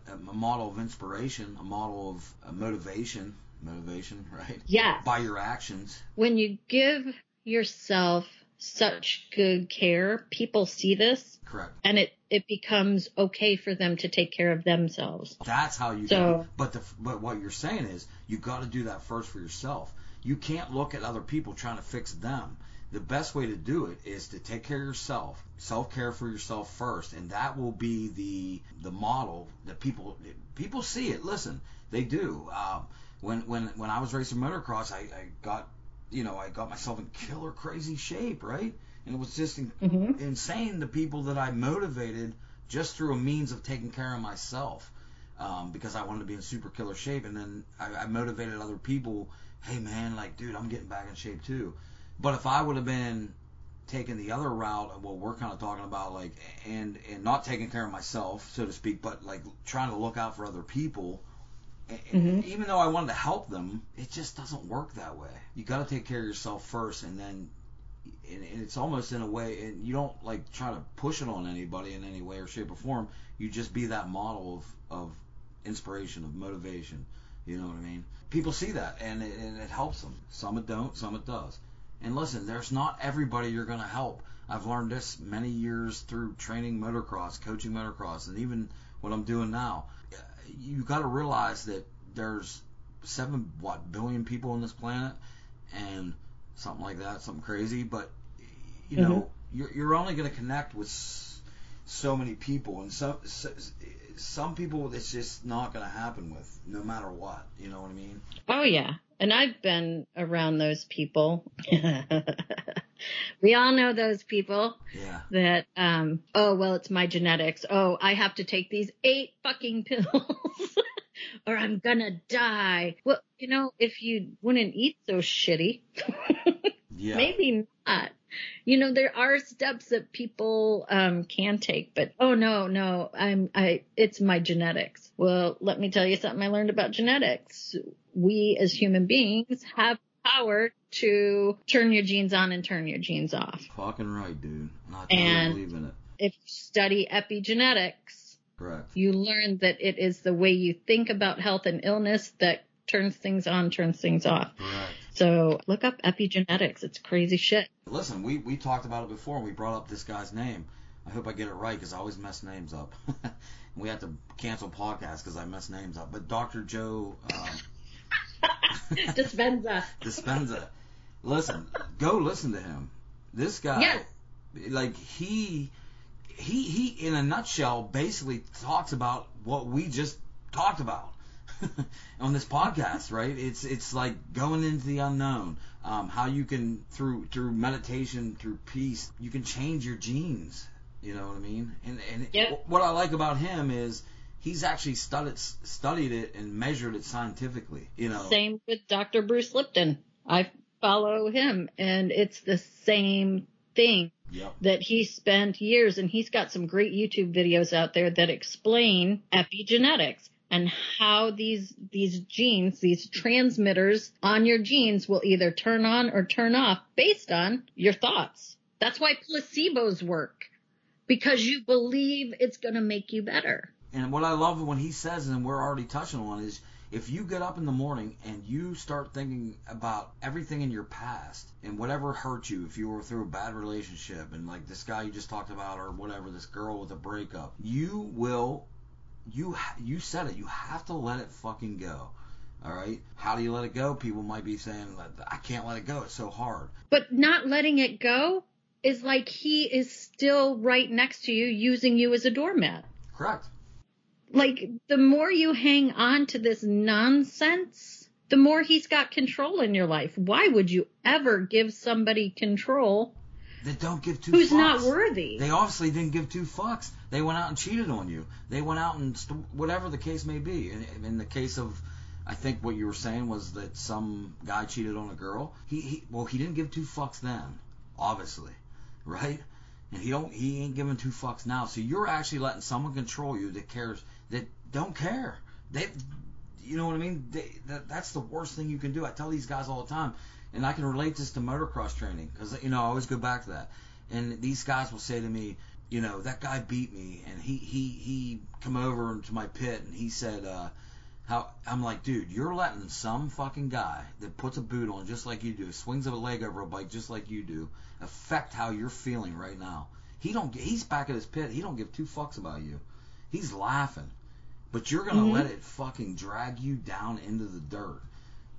Speaker 2: a, a model of inspiration, a model of uh, motivation, motivation, right?
Speaker 3: Yes.
Speaker 2: By your actions.
Speaker 3: When you give yourself such good care, people see this
Speaker 2: Correct.
Speaker 3: and it, it becomes okay for them to take care of themselves.
Speaker 2: That's how you.
Speaker 3: So-
Speaker 2: go. But the but what you're saying is you got to do that first for yourself. You can't look at other people trying to fix them. The best way to do it is to take care of yourself, self care for yourself first, and that will be the the model that people people see it. Listen, they do. Um, when when when I was racing motocross, I, I got you know I got myself in killer crazy shape, right? And it was just in,
Speaker 3: Mhm.
Speaker 2: insane the people that I motivated just through a means of taking care of myself um, because I wanted to be in super killer shape. And then I, I motivated other people. Hey man, like dude, I'm getting back in shape too. But if I would have been taking the other route of what we're kind of talking about, like and and not taking care of myself, so to speak, but like trying to look out for other people.
Speaker 3: Mhm.
Speaker 2: Even though I wanted to help them, it just doesn't work that way. You got to take care of yourself first, and then and, and it's almost in a way, and you don't like try to push it on anybody in any way or shape or form. You just be that model of of inspiration, of motivation. You know what I mean? People see that, and it, and it helps them. Some it don't, some it does. And listen, there's not everybody you're going to help. I've learned this many years through training motocross, coaching motocross, and even what I'm doing now. You got to realize that there's seven what billion people on this planet, and something like that, something crazy. But you know, mm-hmm. you're you're only going to connect with so many people, and some so, some people it's just not going to happen with, no matter what. You know what I mean?
Speaker 3: Oh yeah. And I've been around those people. we all know those people
Speaker 2: Yeah.
Speaker 3: that um oh well it's my genetics. Oh, I have to take these eight fucking pills or I'm gonna die. Well, you know, if you wouldn't eat so shitty,
Speaker 2: Yeah.
Speaker 3: maybe not. You know, there are steps that people um can take, but oh no, no, I'm I it's my genetics. Well, let me tell you something I learned about genetics. We as human beings have power to turn your genes on and turn your genes off.
Speaker 2: Fucking right, dude. And totally
Speaker 3: And-
Speaker 2: believe in it.
Speaker 3: If you study epigenetics,
Speaker 2: Correct.
Speaker 3: you learn that it is the way you think about health and illness that turns things on, turns things off.
Speaker 2: Correct.
Speaker 3: So look up epigenetics. It's crazy shit.
Speaker 2: Listen, we, we talked about it before and we brought up this guy's name. I hope I get it right because I always mess names up. we had to cancel podcast because I mess names up. But Dr. Joe um,
Speaker 3: Dispenza.
Speaker 2: Dispenza, listen, go listen to him. This guy,
Speaker 3: Yes.
Speaker 2: like he, he, he, in a nutshell, basically talks about what we just talked about on this podcast, right? It's it's like going into the unknown. Um, how you can through through meditation, through peace, you can change your genes. You know what I mean? And and
Speaker 3: Yep.
Speaker 2: what I like about him is he's actually studied studied it and measured it scientifically. You know.
Speaker 3: Same with Dr. Bruce Lipton. I follow him and it's the same thing
Speaker 2: Yep.
Speaker 3: that he spent years and he's got some great YouTube videos out there that explain epigenetics and how these these genes, these transmitters on your genes will either turn on or turn off based on your thoughts. That's why placebos work because you believe it's going to make you better.
Speaker 2: And what I love when he says, and we're already touching on, is if you get up in the morning and you start thinking about everything in your past and whatever hurt you, if you were through a bad relationship and like this guy you just talked about or whatever, this girl with a breakup, you will, you you said it, you have to let it fucking go. All right. How do you let it go? People might be saying, I can't let it go. It's so hard.
Speaker 3: But not letting it go is like he is still right next to you using you as a doormat.
Speaker 2: Correct.
Speaker 3: like the more you hang on to this nonsense, the more he's got control in your life. Why would you ever give somebody control
Speaker 2: They don't give two
Speaker 3: who's
Speaker 2: fucks.
Speaker 3: not worthy?
Speaker 2: They obviously didn't give two fucks. They went out and cheated on you. They went out and st- whatever the case may be. In, in the case of, I think what you were saying was that some guy cheated on a girl. He, he well he didn't give two fucks then, obviously, right? And he don't he ain't giving two fucks now. So you're actually letting someone control you that cares that don't care. They, you know what I mean? They, that, that's the worst thing you can do. I tell these guys all the time, and I can relate this to motocross training because you know I always go back to that. And these guys will say to me, you know, that guy beat me, and he he he come over to my pit and he said, uh, how I'm like, dude, you're letting some fucking guy that puts a boot on just like you do, swings a leg over a bike just like you do, affect how you're feeling right now. He don't. He's back at his pit. He don't give two fucks about you. He's laughing, but you're gonna
Speaker 3: Mhm.
Speaker 2: let it fucking drag you down into the dirt.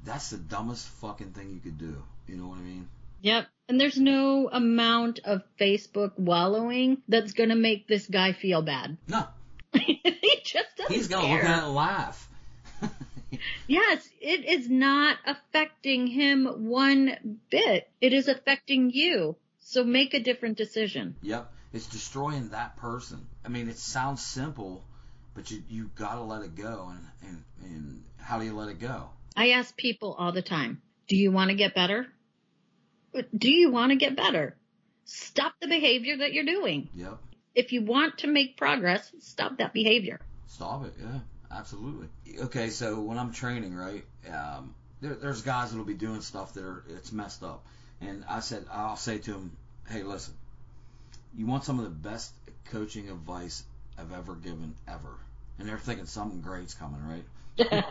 Speaker 2: That's the dumbest fucking thing you could do. You know what I mean?
Speaker 3: Yep. And there's no amount of Facebook wallowing that's going to make this guy feel bad.
Speaker 2: No,
Speaker 3: he just doesn't
Speaker 2: he's gonna
Speaker 3: care.
Speaker 2: look at it and laugh.
Speaker 3: Yes, it is not affecting him one bit. It is affecting you. So make a different decision.
Speaker 2: Yep, it's destroying that person. I mean, it sounds simple, but you you gotta let it go. And and and how do you let it go?
Speaker 3: I ask people all the time, do you want to get better? Do you want to get better? Stop the behavior that you're doing.
Speaker 2: Yep,
Speaker 3: If you want to make progress, stop that behavior.
Speaker 2: stop it. Yeah, absolutely. Okay, so when I'm training, right, um, there, there's guys that'll be doing stuff that are it's messed up, and I said I'll say to them, hey, listen, you want some of the best coaching advice I've ever given ever, and they're thinking something great's coming, right?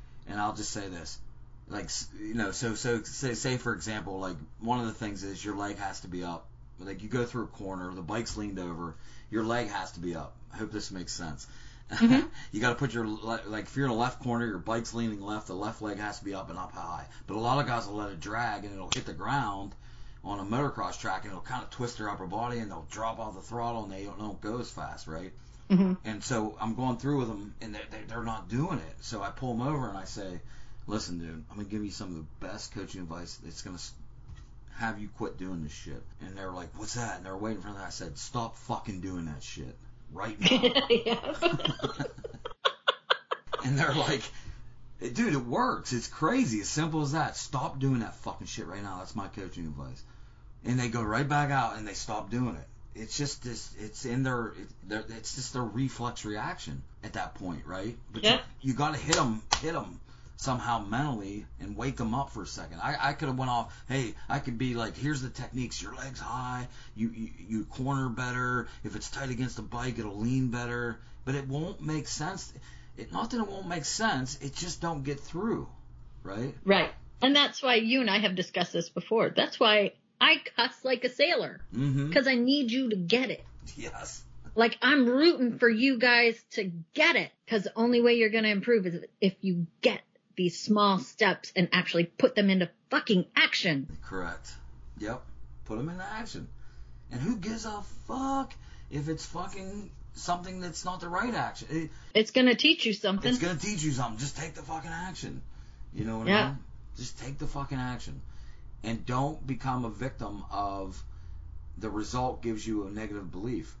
Speaker 2: and I'll just say this, like you know, so so say say for example, like one of the things is your leg has to be up. Like you go through a corner, the bike's leaned over, your leg has to be up. I hope this makes sense.
Speaker 3: Mhm.
Speaker 2: you got to put your le- like if you're in a left corner, your bike's leaning left, the left leg has to be up and up high. But a lot of guys will let it drag and it'll hit the ground on a motocross track and it'll kind of twist their upper body and they'll drop off the throttle and they don't, don't go as fast, right?
Speaker 3: Mhm.
Speaker 2: And so I'm going through with them, and they're, they're, they're not doing it. So I pull them over and I say, "Listen, dude, I'm gonna give you some of the best coaching advice that's gonna have you quit doing this shit." And they're like, "What's that?" And they're waiting for that. I said, "Stop fucking doing that shit right now." and they're like, "Dude, it works. It's crazy. As simple as that. Stop doing that fucking shit right now. That's my coaching advice." And they go right back out and they stop doing it. It's just this. It's in their. Their it's just their reflex reaction at that point, right? But
Speaker 3: Yeah.
Speaker 2: you, you got to hit them, hit them somehow mentally and wake them up for a second. I, I could have went off. Hey, I could be like, here's the techniques. Your legs high. You, you you corner better. If it's tight against the bike, it'll lean better. But it won't make sense. It not that it won't make sense. It just don't get through, right?
Speaker 3: Right. And that's why you and I have discussed this before. That's why I cuss like a sailor
Speaker 2: Mm-hmm.
Speaker 3: because I need you to get it.
Speaker 2: Yes.
Speaker 3: Like I'm rooting for you guys to get it because the only way you're going to improve is if you get these small steps and actually put them into fucking action.
Speaker 2: Correct. Yep. Put them into action. And who gives a fuck if it's fucking something that's not the right action? It,
Speaker 3: It's going to teach you something.
Speaker 2: it's gonna teach you something. Just take the fucking action. You know what I
Speaker 3: Yeah.
Speaker 2: mean? Just take the fucking action. And don't become a victim of the result gives you a negative belief.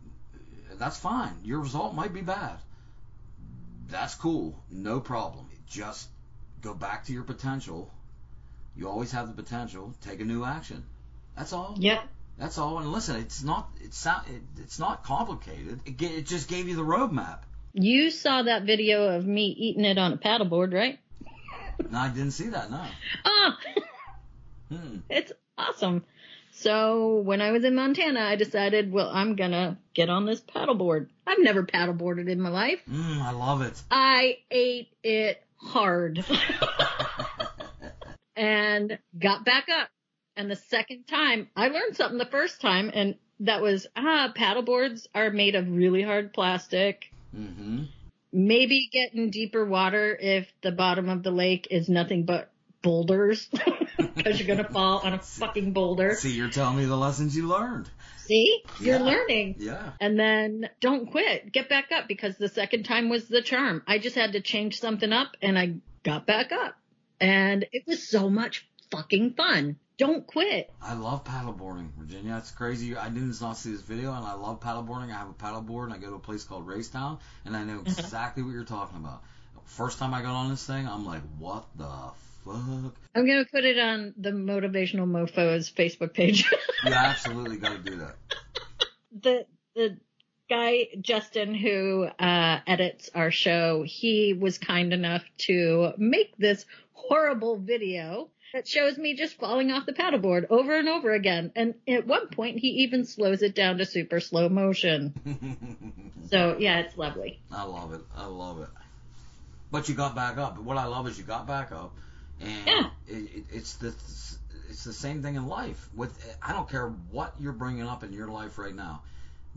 Speaker 2: That's fine. Your result might be bad. That's cool. No problem. Just go back to your potential. You always have the potential. Take a new action. That's all.
Speaker 3: Yep.
Speaker 2: That's all. And listen, it's not it's not it's not complicated. It, it just gave you the roadmap.
Speaker 3: You saw that video of me eating it on a paddleboard, right?
Speaker 2: No, I didn't see that. No.
Speaker 3: Oh,
Speaker 2: Hmm.
Speaker 3: it's awesome. So when I was in Montana, I decided, well, I'm gonna get on this paddleboard. I've never paddleboarded in my life.
Speaker 2: Mm, I love it.
Speaker 3: I ate it hard and got back up. And the second time, I learned something the first time, and that was, ah, paddleboards are made of really hard plastic.
Speaker 2: hmm
Speaker 3: Maybe get in deeper water if the bottom of the lake is nothing but boulders, because you're gonna fall on a fucking boulder.
Speaker 2: See, you're telling me the lessons you learned.
Speaker 3: See, you're
Speaker 2: Yeah.
Speaker 3: learning.
Speaker 2: Yeah.
Speaker 3: And then don't quit. Get back up because the second time was the charm. I just had to change something up and I got back up. And it was so much fucking fun. Don't quit.
Speaker 2: I love paddleboarding, Virginia. It's crazy. I did not see this video, and I love paddleboarding. I have a paddleboard, and I go to a place called Racetown, and I know
Speaker 3: Mm-hmm.
Speaker 2: exactly what you're talking about. First time I got on this thing, I'm like, what the fuck?
Speaker 3: I'm going to put it on the Motivational Mofos Facebook page.
Speaker 2: You absolutely got to do that.
Speaker 3: the, the guy, Justin, who, uh, edits our show, he was kind enough to make this horrible video that shows me just falling off the paddleboard over and over again. And at one point, he even slows it down to super slow motion. So yeah, it's lovely.
Speaker 2: I love it. I love it. But you got back up. What I love is you got back up, and
Speaker 3: Yeah.
Speaker 2: it, it, it's the it's the same thing in life. With I don't care what you're bringing up in your life right now.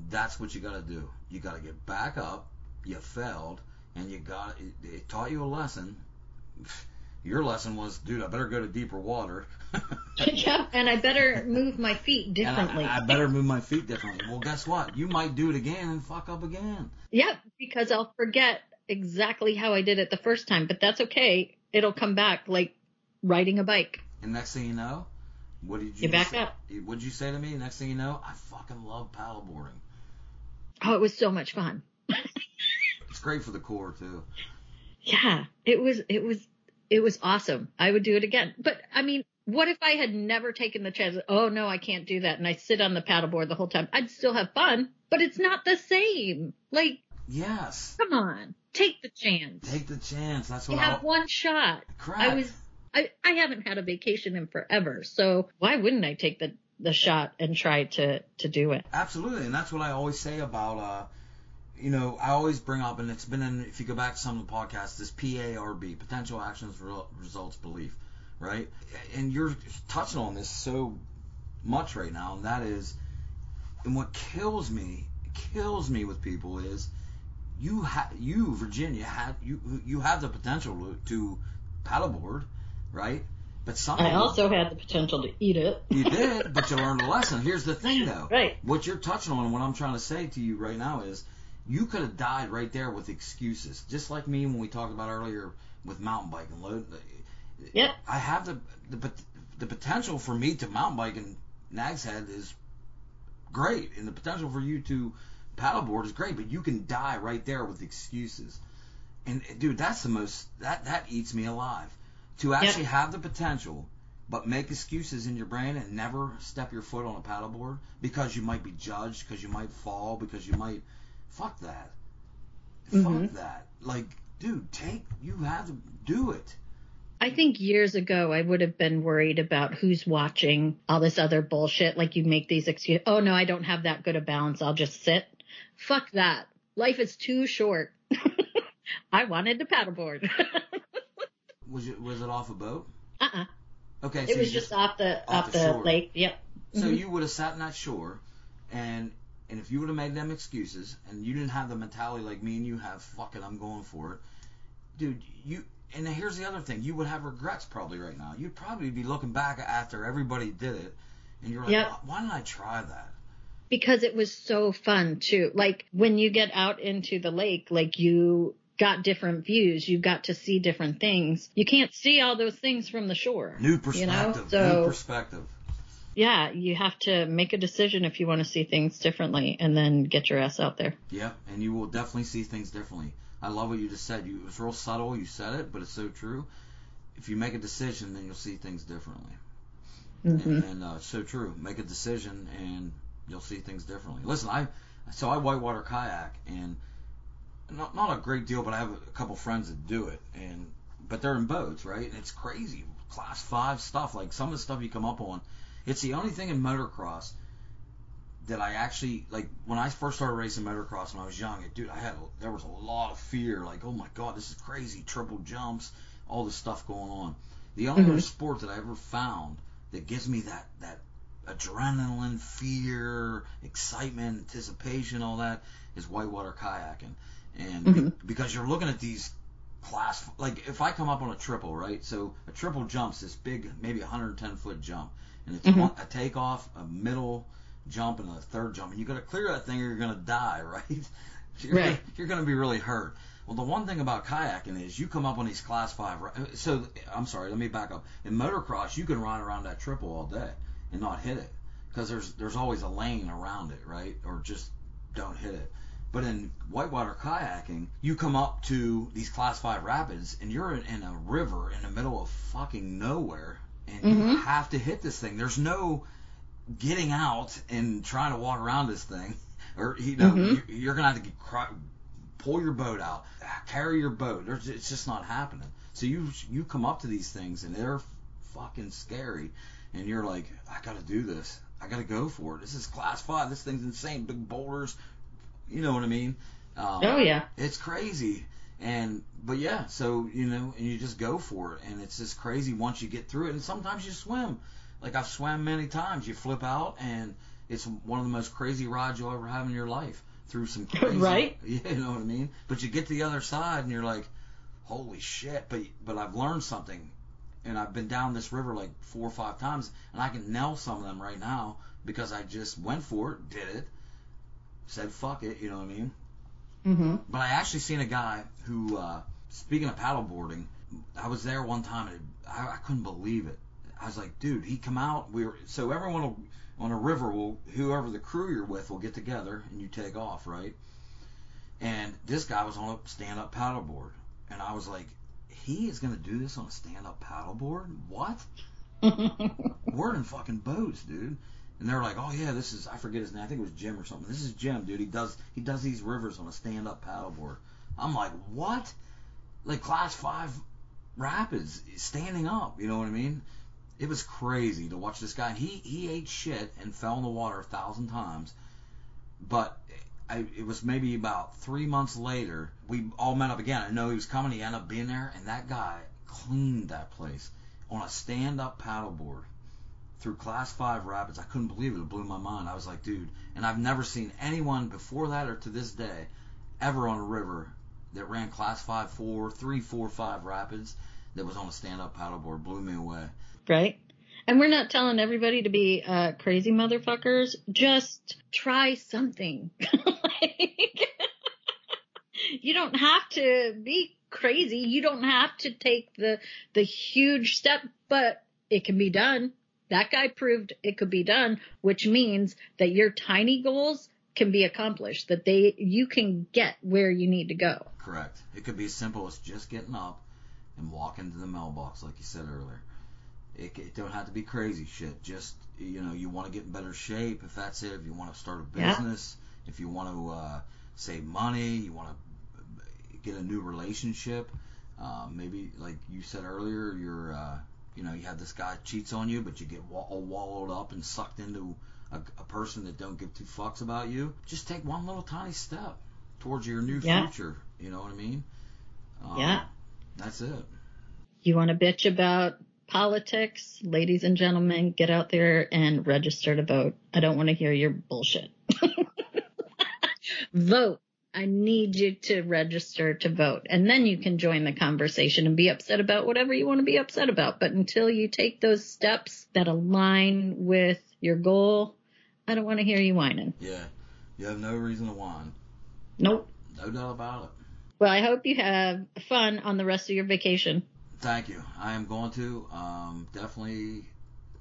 Speaker 2: That's what you got to do. You got to get back up. You failed, and you got it, it taught you a lesson. Your lesson was, dude, I better go to deeper water.
Speaker 3: yeah, and I better move my feet differently.
Speaker 2: I, I better move my feet differently. Well, guess what? You might do it again and fuck up again.
Speaker 3: yeah, because I'll forget exactly how I did it the first time, but that's okay. It'll come back like riding a bike.
Speaker 2: And next thing you know, what did you
Speaker 3: Get back
Speaker 2: say?
Speaker 3: up.
Speaker 2: What'd you say to me? Next thing you know, I fucking love paddleboarding.
Speaker 3: Oh, it was so much fun.
Speaker 2: It's great for the core too.
Speaker 3: Yeah, it was, it was, it was awesome. I would do it again. But I mean, what if I had never taken the chance? Oh no, I can't do that. And I sit on the paddleboard the whole time. I'd still have fun, but it's not the same. Like,
Speaker 2: Yes.
Speaker 3: come on, take the chance.
Speaker 2: Take the chance. That's
Speaker 3: You
Speaker 2: what
Speaker 3: have
Speaker 2: I have
Speaker 3: one shot.
Speaker 2: correct.
Speaker 3: I was, I, I haven't had a vacation in forever. So why wouldn't I take the, the shot and try to, to do it?
Speaker 2: Absolutely, and that's what I always say about uh you know, I always bring up, and it's been in, if you go back to some of the podcasts, this PARB, potential actions, Re- results, belief, right? And you're touching on this so much right now, and that is, and what kills me, kills me with people is you ha- you Virginia had you you have the potential to, paddleboard, right? But some
Speaker 3: I also had the potential to eat it.
Speaker 2: you did, but you learned a lesson. Here's the thing, though.
Speaker 3: Right.
Speaker 2: What you're touching on, and what I'm trying to say to you right now is, you could have died right there with excuses, just like me when we talked about earlier with mountain biking. Load.
Speaker 3: Yep.
Speaker 2: I have the the the potential for me to mountain bike in Nag's Head is great, and the potential for you to paddleboard is great, but you can die right there with excuses. And dude, that's the most that that eats me alive. To actually have the potential, but make excuses in your brain and never step your foot on a paddleboard because you might be judged, because you might fall, because you might fuck that.
Speaker 3: Mhm.
Speaker 2: Fuck that. Like, dude, take you have to do it.
Speaker 3: I think years ago I would have been worried about who's watching all this other bullshit. Like you make these excuses. Oh no, I don't have that good a balance. I'll just sit. Fuck that. Life is too short. I wanted to paddleboard.
Speaker 2: Was it was it off a boat?
Speaker 3: uh-uh.
Speaker 2: Okay,
Speaker 3: It
Speaker 2: so
Speaker 3: was just off the
Speaker 2: off
Speaker 3: off,
Speaker 2: the
Speaker 3: the, lake. Yep.
Speaker 2: So
Speaker 3: Mhm.
Speaker 2: you would have sat in that shore, and and if you would have made them excuses, and you didn't have the mentality like me and you have, fuck it, I'm going for it, dude. You and here's the other thing, you would have regrets probably right now. You'd probably be looking back after everybody did it, and you're like,
Speaker 3: Yep.
Speaker 2: why, why didn't I try that?
Speaker 3: Because it was so fun too. Like when you get out into the lake, like you got different views, you got to see different things. You can't see all those things from the shore.
Speaker 2: New perspective.
Speaker 3: You know? So
Speaker 2: new perspective.
Speaker 3: yeah, you have to make a decision if you want to see things differently and then get your ass out there.
Speaker 2: Yeah, and you will definitely see things differently. I love what you just said. You, it was real subtle. You said it, but it's so true. If you make a decision, then you'll see things differently.
Speaker 3: hmm
Speaker 2: and uh, so true. Make a decision, and you'll see things differently. Listen, I so I whitewater kayak, and not not a great deal, but I have a couple friends that do it, and but they're in boats, right? And it's crazy, class five stuff. Like some of the stuff you come up on, it's the only thing in motocross that I actually like. When I first started racing motocross when I was young, it, dude, I had there was a lot of fear. Like, oh my god, this is crazy, triple jumps, all this stuff going on. The only other
Speaker 3: Mhm.
Speaker 2: sport that I ever found that gives me that that adrenaline, fear, excitement, anticipation, all that is whitewater kayaking. And
Speaker 3: Mhm.
Speaker 2: because you're looking at these class, like if I come up on a triple, right? So a triple jump's this big, maybe 110 foot jump, and it's
Speaker 3: Mhm.
Speaker 2: one, a takeoff, a middle jump, and a third jump, and you got to clear that thing or you're gonna die, right? You're,
Speaker 3: Right.
Speaker 2: You're gonna be really hurt. Well, the one thing about kayaking is you come up on these class five. So I'm sorry, let me back up. In motocross, you can ride around that triple all day and not hit it because there's there's always a lane around it, right? Or just don't hit it. But in whitewater kayaking, you come up to these class five rapids and you're in, in a river in the middle of fucking nowhere, and you
Speaker 3: Mhm.
Speaker 2: have to hit this thing. There's no getting out and trying to walk around this thing, or you know,
Speaker 3: Mhm.
Speaker 2: you, you're gonna have to get, cry, pull your boat out, carry your boat. There's, it's just not happening. So you you come up to these things and they're fucking scary, and you're like, I gotta do this. I gotta go for it. This is class five. This thing's insane. Big boulders. You know what I mean? Um,
Speaker 3: Oh yeah.
Speaker 2: it's crazy and but yeah so you know and you just go for it and it's just crazy once you get through it and sometimes you swim like i've swam many times you flip out and it's one of the most crazy rides you'll ever have in your life through some crazy
Speaker 3: Right.
Speaker 2: yeah you know what i mean but you get to the other side and you're like holy shit but but i've learned something and i've been down this river like four or five times and i can nail some of them right now because i just went for it did it said fuck it you know what i mean
Speaker 3: hmm
Speaker 2: but I actually seen a guy who, uh, speaking of paddleboarding, I was there one time and it, I, I couldn't believe it. I was like, dude, he come out. We were so everyone will, on a river will whoever the crew you're with will get together and you take off, right? And this guy was on a stand-up paddleboard, and I was like, he is gonna do this on a stand-up paddleboard? What? We're in fucking boats, dude. And they're like, oh yeah, this is I forget his name. I think it was Jim or something. This is Jim, dude. He does he does these rivers on a stand up paddleboard. I'm like, what? Like class five rapids, standing up. You know what I mean? It was crazy to watch this guy. He he ate shit and fell in the water a thousand times. But I, it was maybe about three months later. We all met up again. I know he was coming. He ended up being there, and that guy cleaned that place on a stand-up paddleboard through class five rapids. I couldn't believe it. It blew my mind. I was like, dude, and I've never seen anyone before that or to this day ever on a river that ran class five, four, three, four, five rapids that was on a stand-up paddleboard blew me away.
Speaker 3: Right. And we're not telling everybody to be uh, crazy motherfuckers. Just try something. like, you don't have to be crazy. You don't have to take the the huge step, but it can be done. That guy proved it could be done, which means that your tiny goals can be accomplished, that they you can get where you need to go.
Speaker 2: Correct. It could be as simple as just getting up and walking to the mailbox, like you said earlier. It, it don't have to be crazy shit. Just you know, you want to get in better shape if that's it. If you want to start a
Speaker 3: Yeah.
Speaker 2: business, if you want to uh, save money, you want to get a new relationship. Uh, maybe like you said earlier, you're uh, you know you have this guy cheats on you, but you get all wallowed up and sucked into a, a person that don't give two fucks about you. Just take one little tiny step towards your new
Speaker 3: Yeah.
Speaker 2: future. You know what I mean? Um,
Speaker 3: Yeah.
Speaker 2: That's it.
Speaker 3: You want to bitch about politics? Ladies and gentlemen, get out there and register to vote. I don't want to hear your bullshit. vote. I need you to register to vote. And then you can join the conversation and be upset about whatever you want to be upset about. But until you take those steps that align with your goal, I don't want to hear you whining.
Speaker 2: Yeah. You have no reason to whine.
Speaker 3: Nope.
Speaker 2: No doubt about it.
Speaker 3: Well, I hope you have fun on the rest of your vacation.
Speaker 2: Thank you. I am going to. Um, definitely,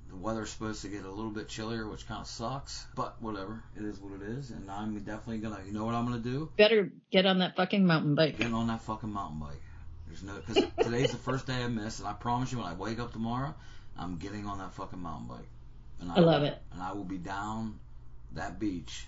Speaker 2: the weather's supposed to get a little bit chillier, which kind of sucks. But whatever, it is what it is. And I'm definitely gonna. You know what I'm gonna do?
Speaker 3: Better get on that fucking mountain bike.
Speaker 2: Getting on that fucking mountain bike. There's no because today's the first day I missed, and I promise you, when I wake up tomorrow, I'm getting on that fucking mountain bike. And
Speaker 3: I love it.
Speaker 2: And I will be down that beach.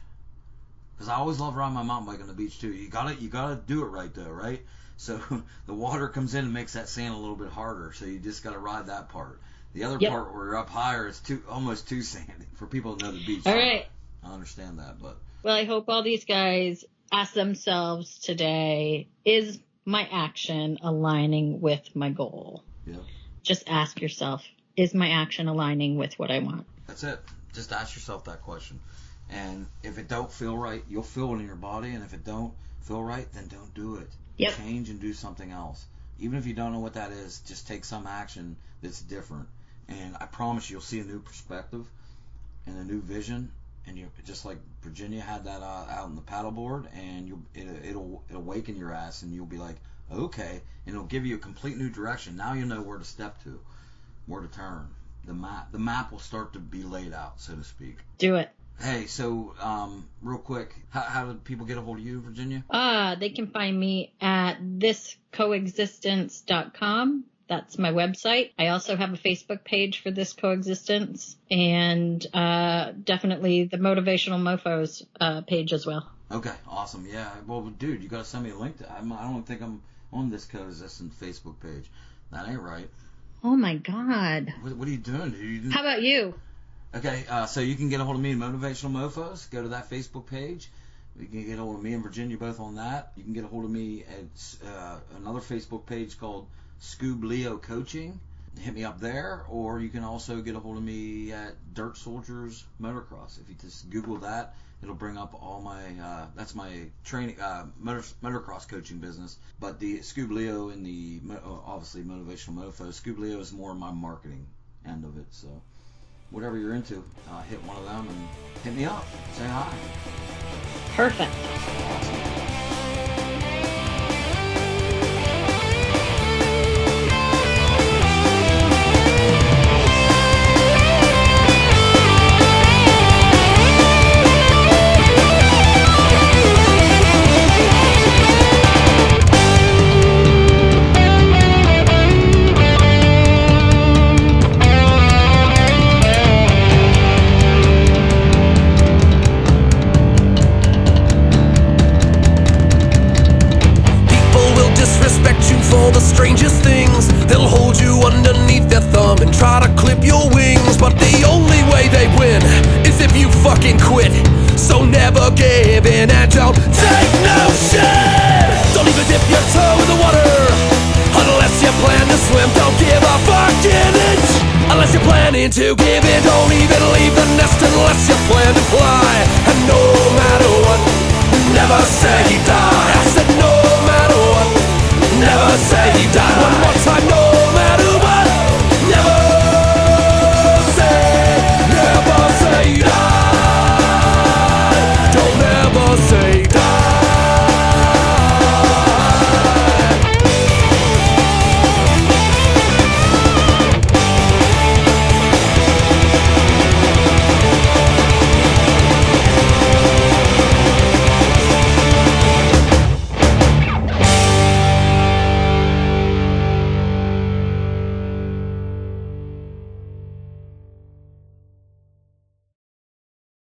Speaker 2: Because I always love riding my mountain bike on the beach too. You gotta you gotta do it right though, right? So the water comes in and makes that sand a little bit harder. So you just gotta ride that part. The other
Speaker 3: Yep.
Speaker 2: part where you're up higher is too almost too sandy for people to know the beach.
Speaker 3: All right.
Speaker 2: I understand that, but
Speaker 3: Well, I hope all these guys ask themselves today, is my action aligning with my goal?
Speaker 2: yeah,
Speaker 3: Just ask yourself, is my action aligning with what I want?
Speaker 2: that's it. Just ask yourself that question. And if it don't feel right, you'll feel it in your body. And if it don't feel right, then don't do it.
Speaker 3: Yep.
Speaker 2: Change and do something else. Even if you don't know what that is, just take some action that's different. And I promise you'll see a new perspective and a new vision. And you just like Virginia had that uh, out in the paddleboard, and you it, it'll it'll awaken your ass, and you'll be like, okay, and it'll give you a complete new direction. Now you know where to step to, where to turn. The map the map will start to be laid out, so to speak.
Speaker 3: Do it.
Speaker 2: Hey, so um, real quick, how, how do people get a hold of you, Virginia?
Speaker 3: Ah, they can find me at thiscoexistence.com. That's my website. I also have a Facebook page for this coexistence and uh, definitely the motivational mofos uh, page as well.
Speaker 2: Okay, awesome. Yeah, well, dude, you gotta send me a link to. I'm, I don't think I'm on this coexistence Facebook page. That ain't right.
Speaker 3: Oh my God.
Speaker 2: What, what are you doing, dude?
Speaker 3: How about you?
Speaker 2: Okay, uh, so you can get a hold of me at Motivational Mofos. Go to that Facebook page. You can get a hold of me and Virginia both on that. You can get a hold of me at uh, another Facebook page called Scoob Leo Coaching. Hit me up there, or you can also get a hold of me at Dirt Soldiers Motocross. If you just Google that, it'll bring up all my. Uh, that's my training uh, motor, motocross coaching business. But the Scoob Leo and the obviously motivational mofo. Scoob Leo is more my marketing end of it. So whatever you're into, uh, hit one of them and hit me up. Say hi.
Speaker 3: Perfect.
Speaker 1: People to give it, Don't even leave the nest unless you plan to fly. And no matter what, never say die.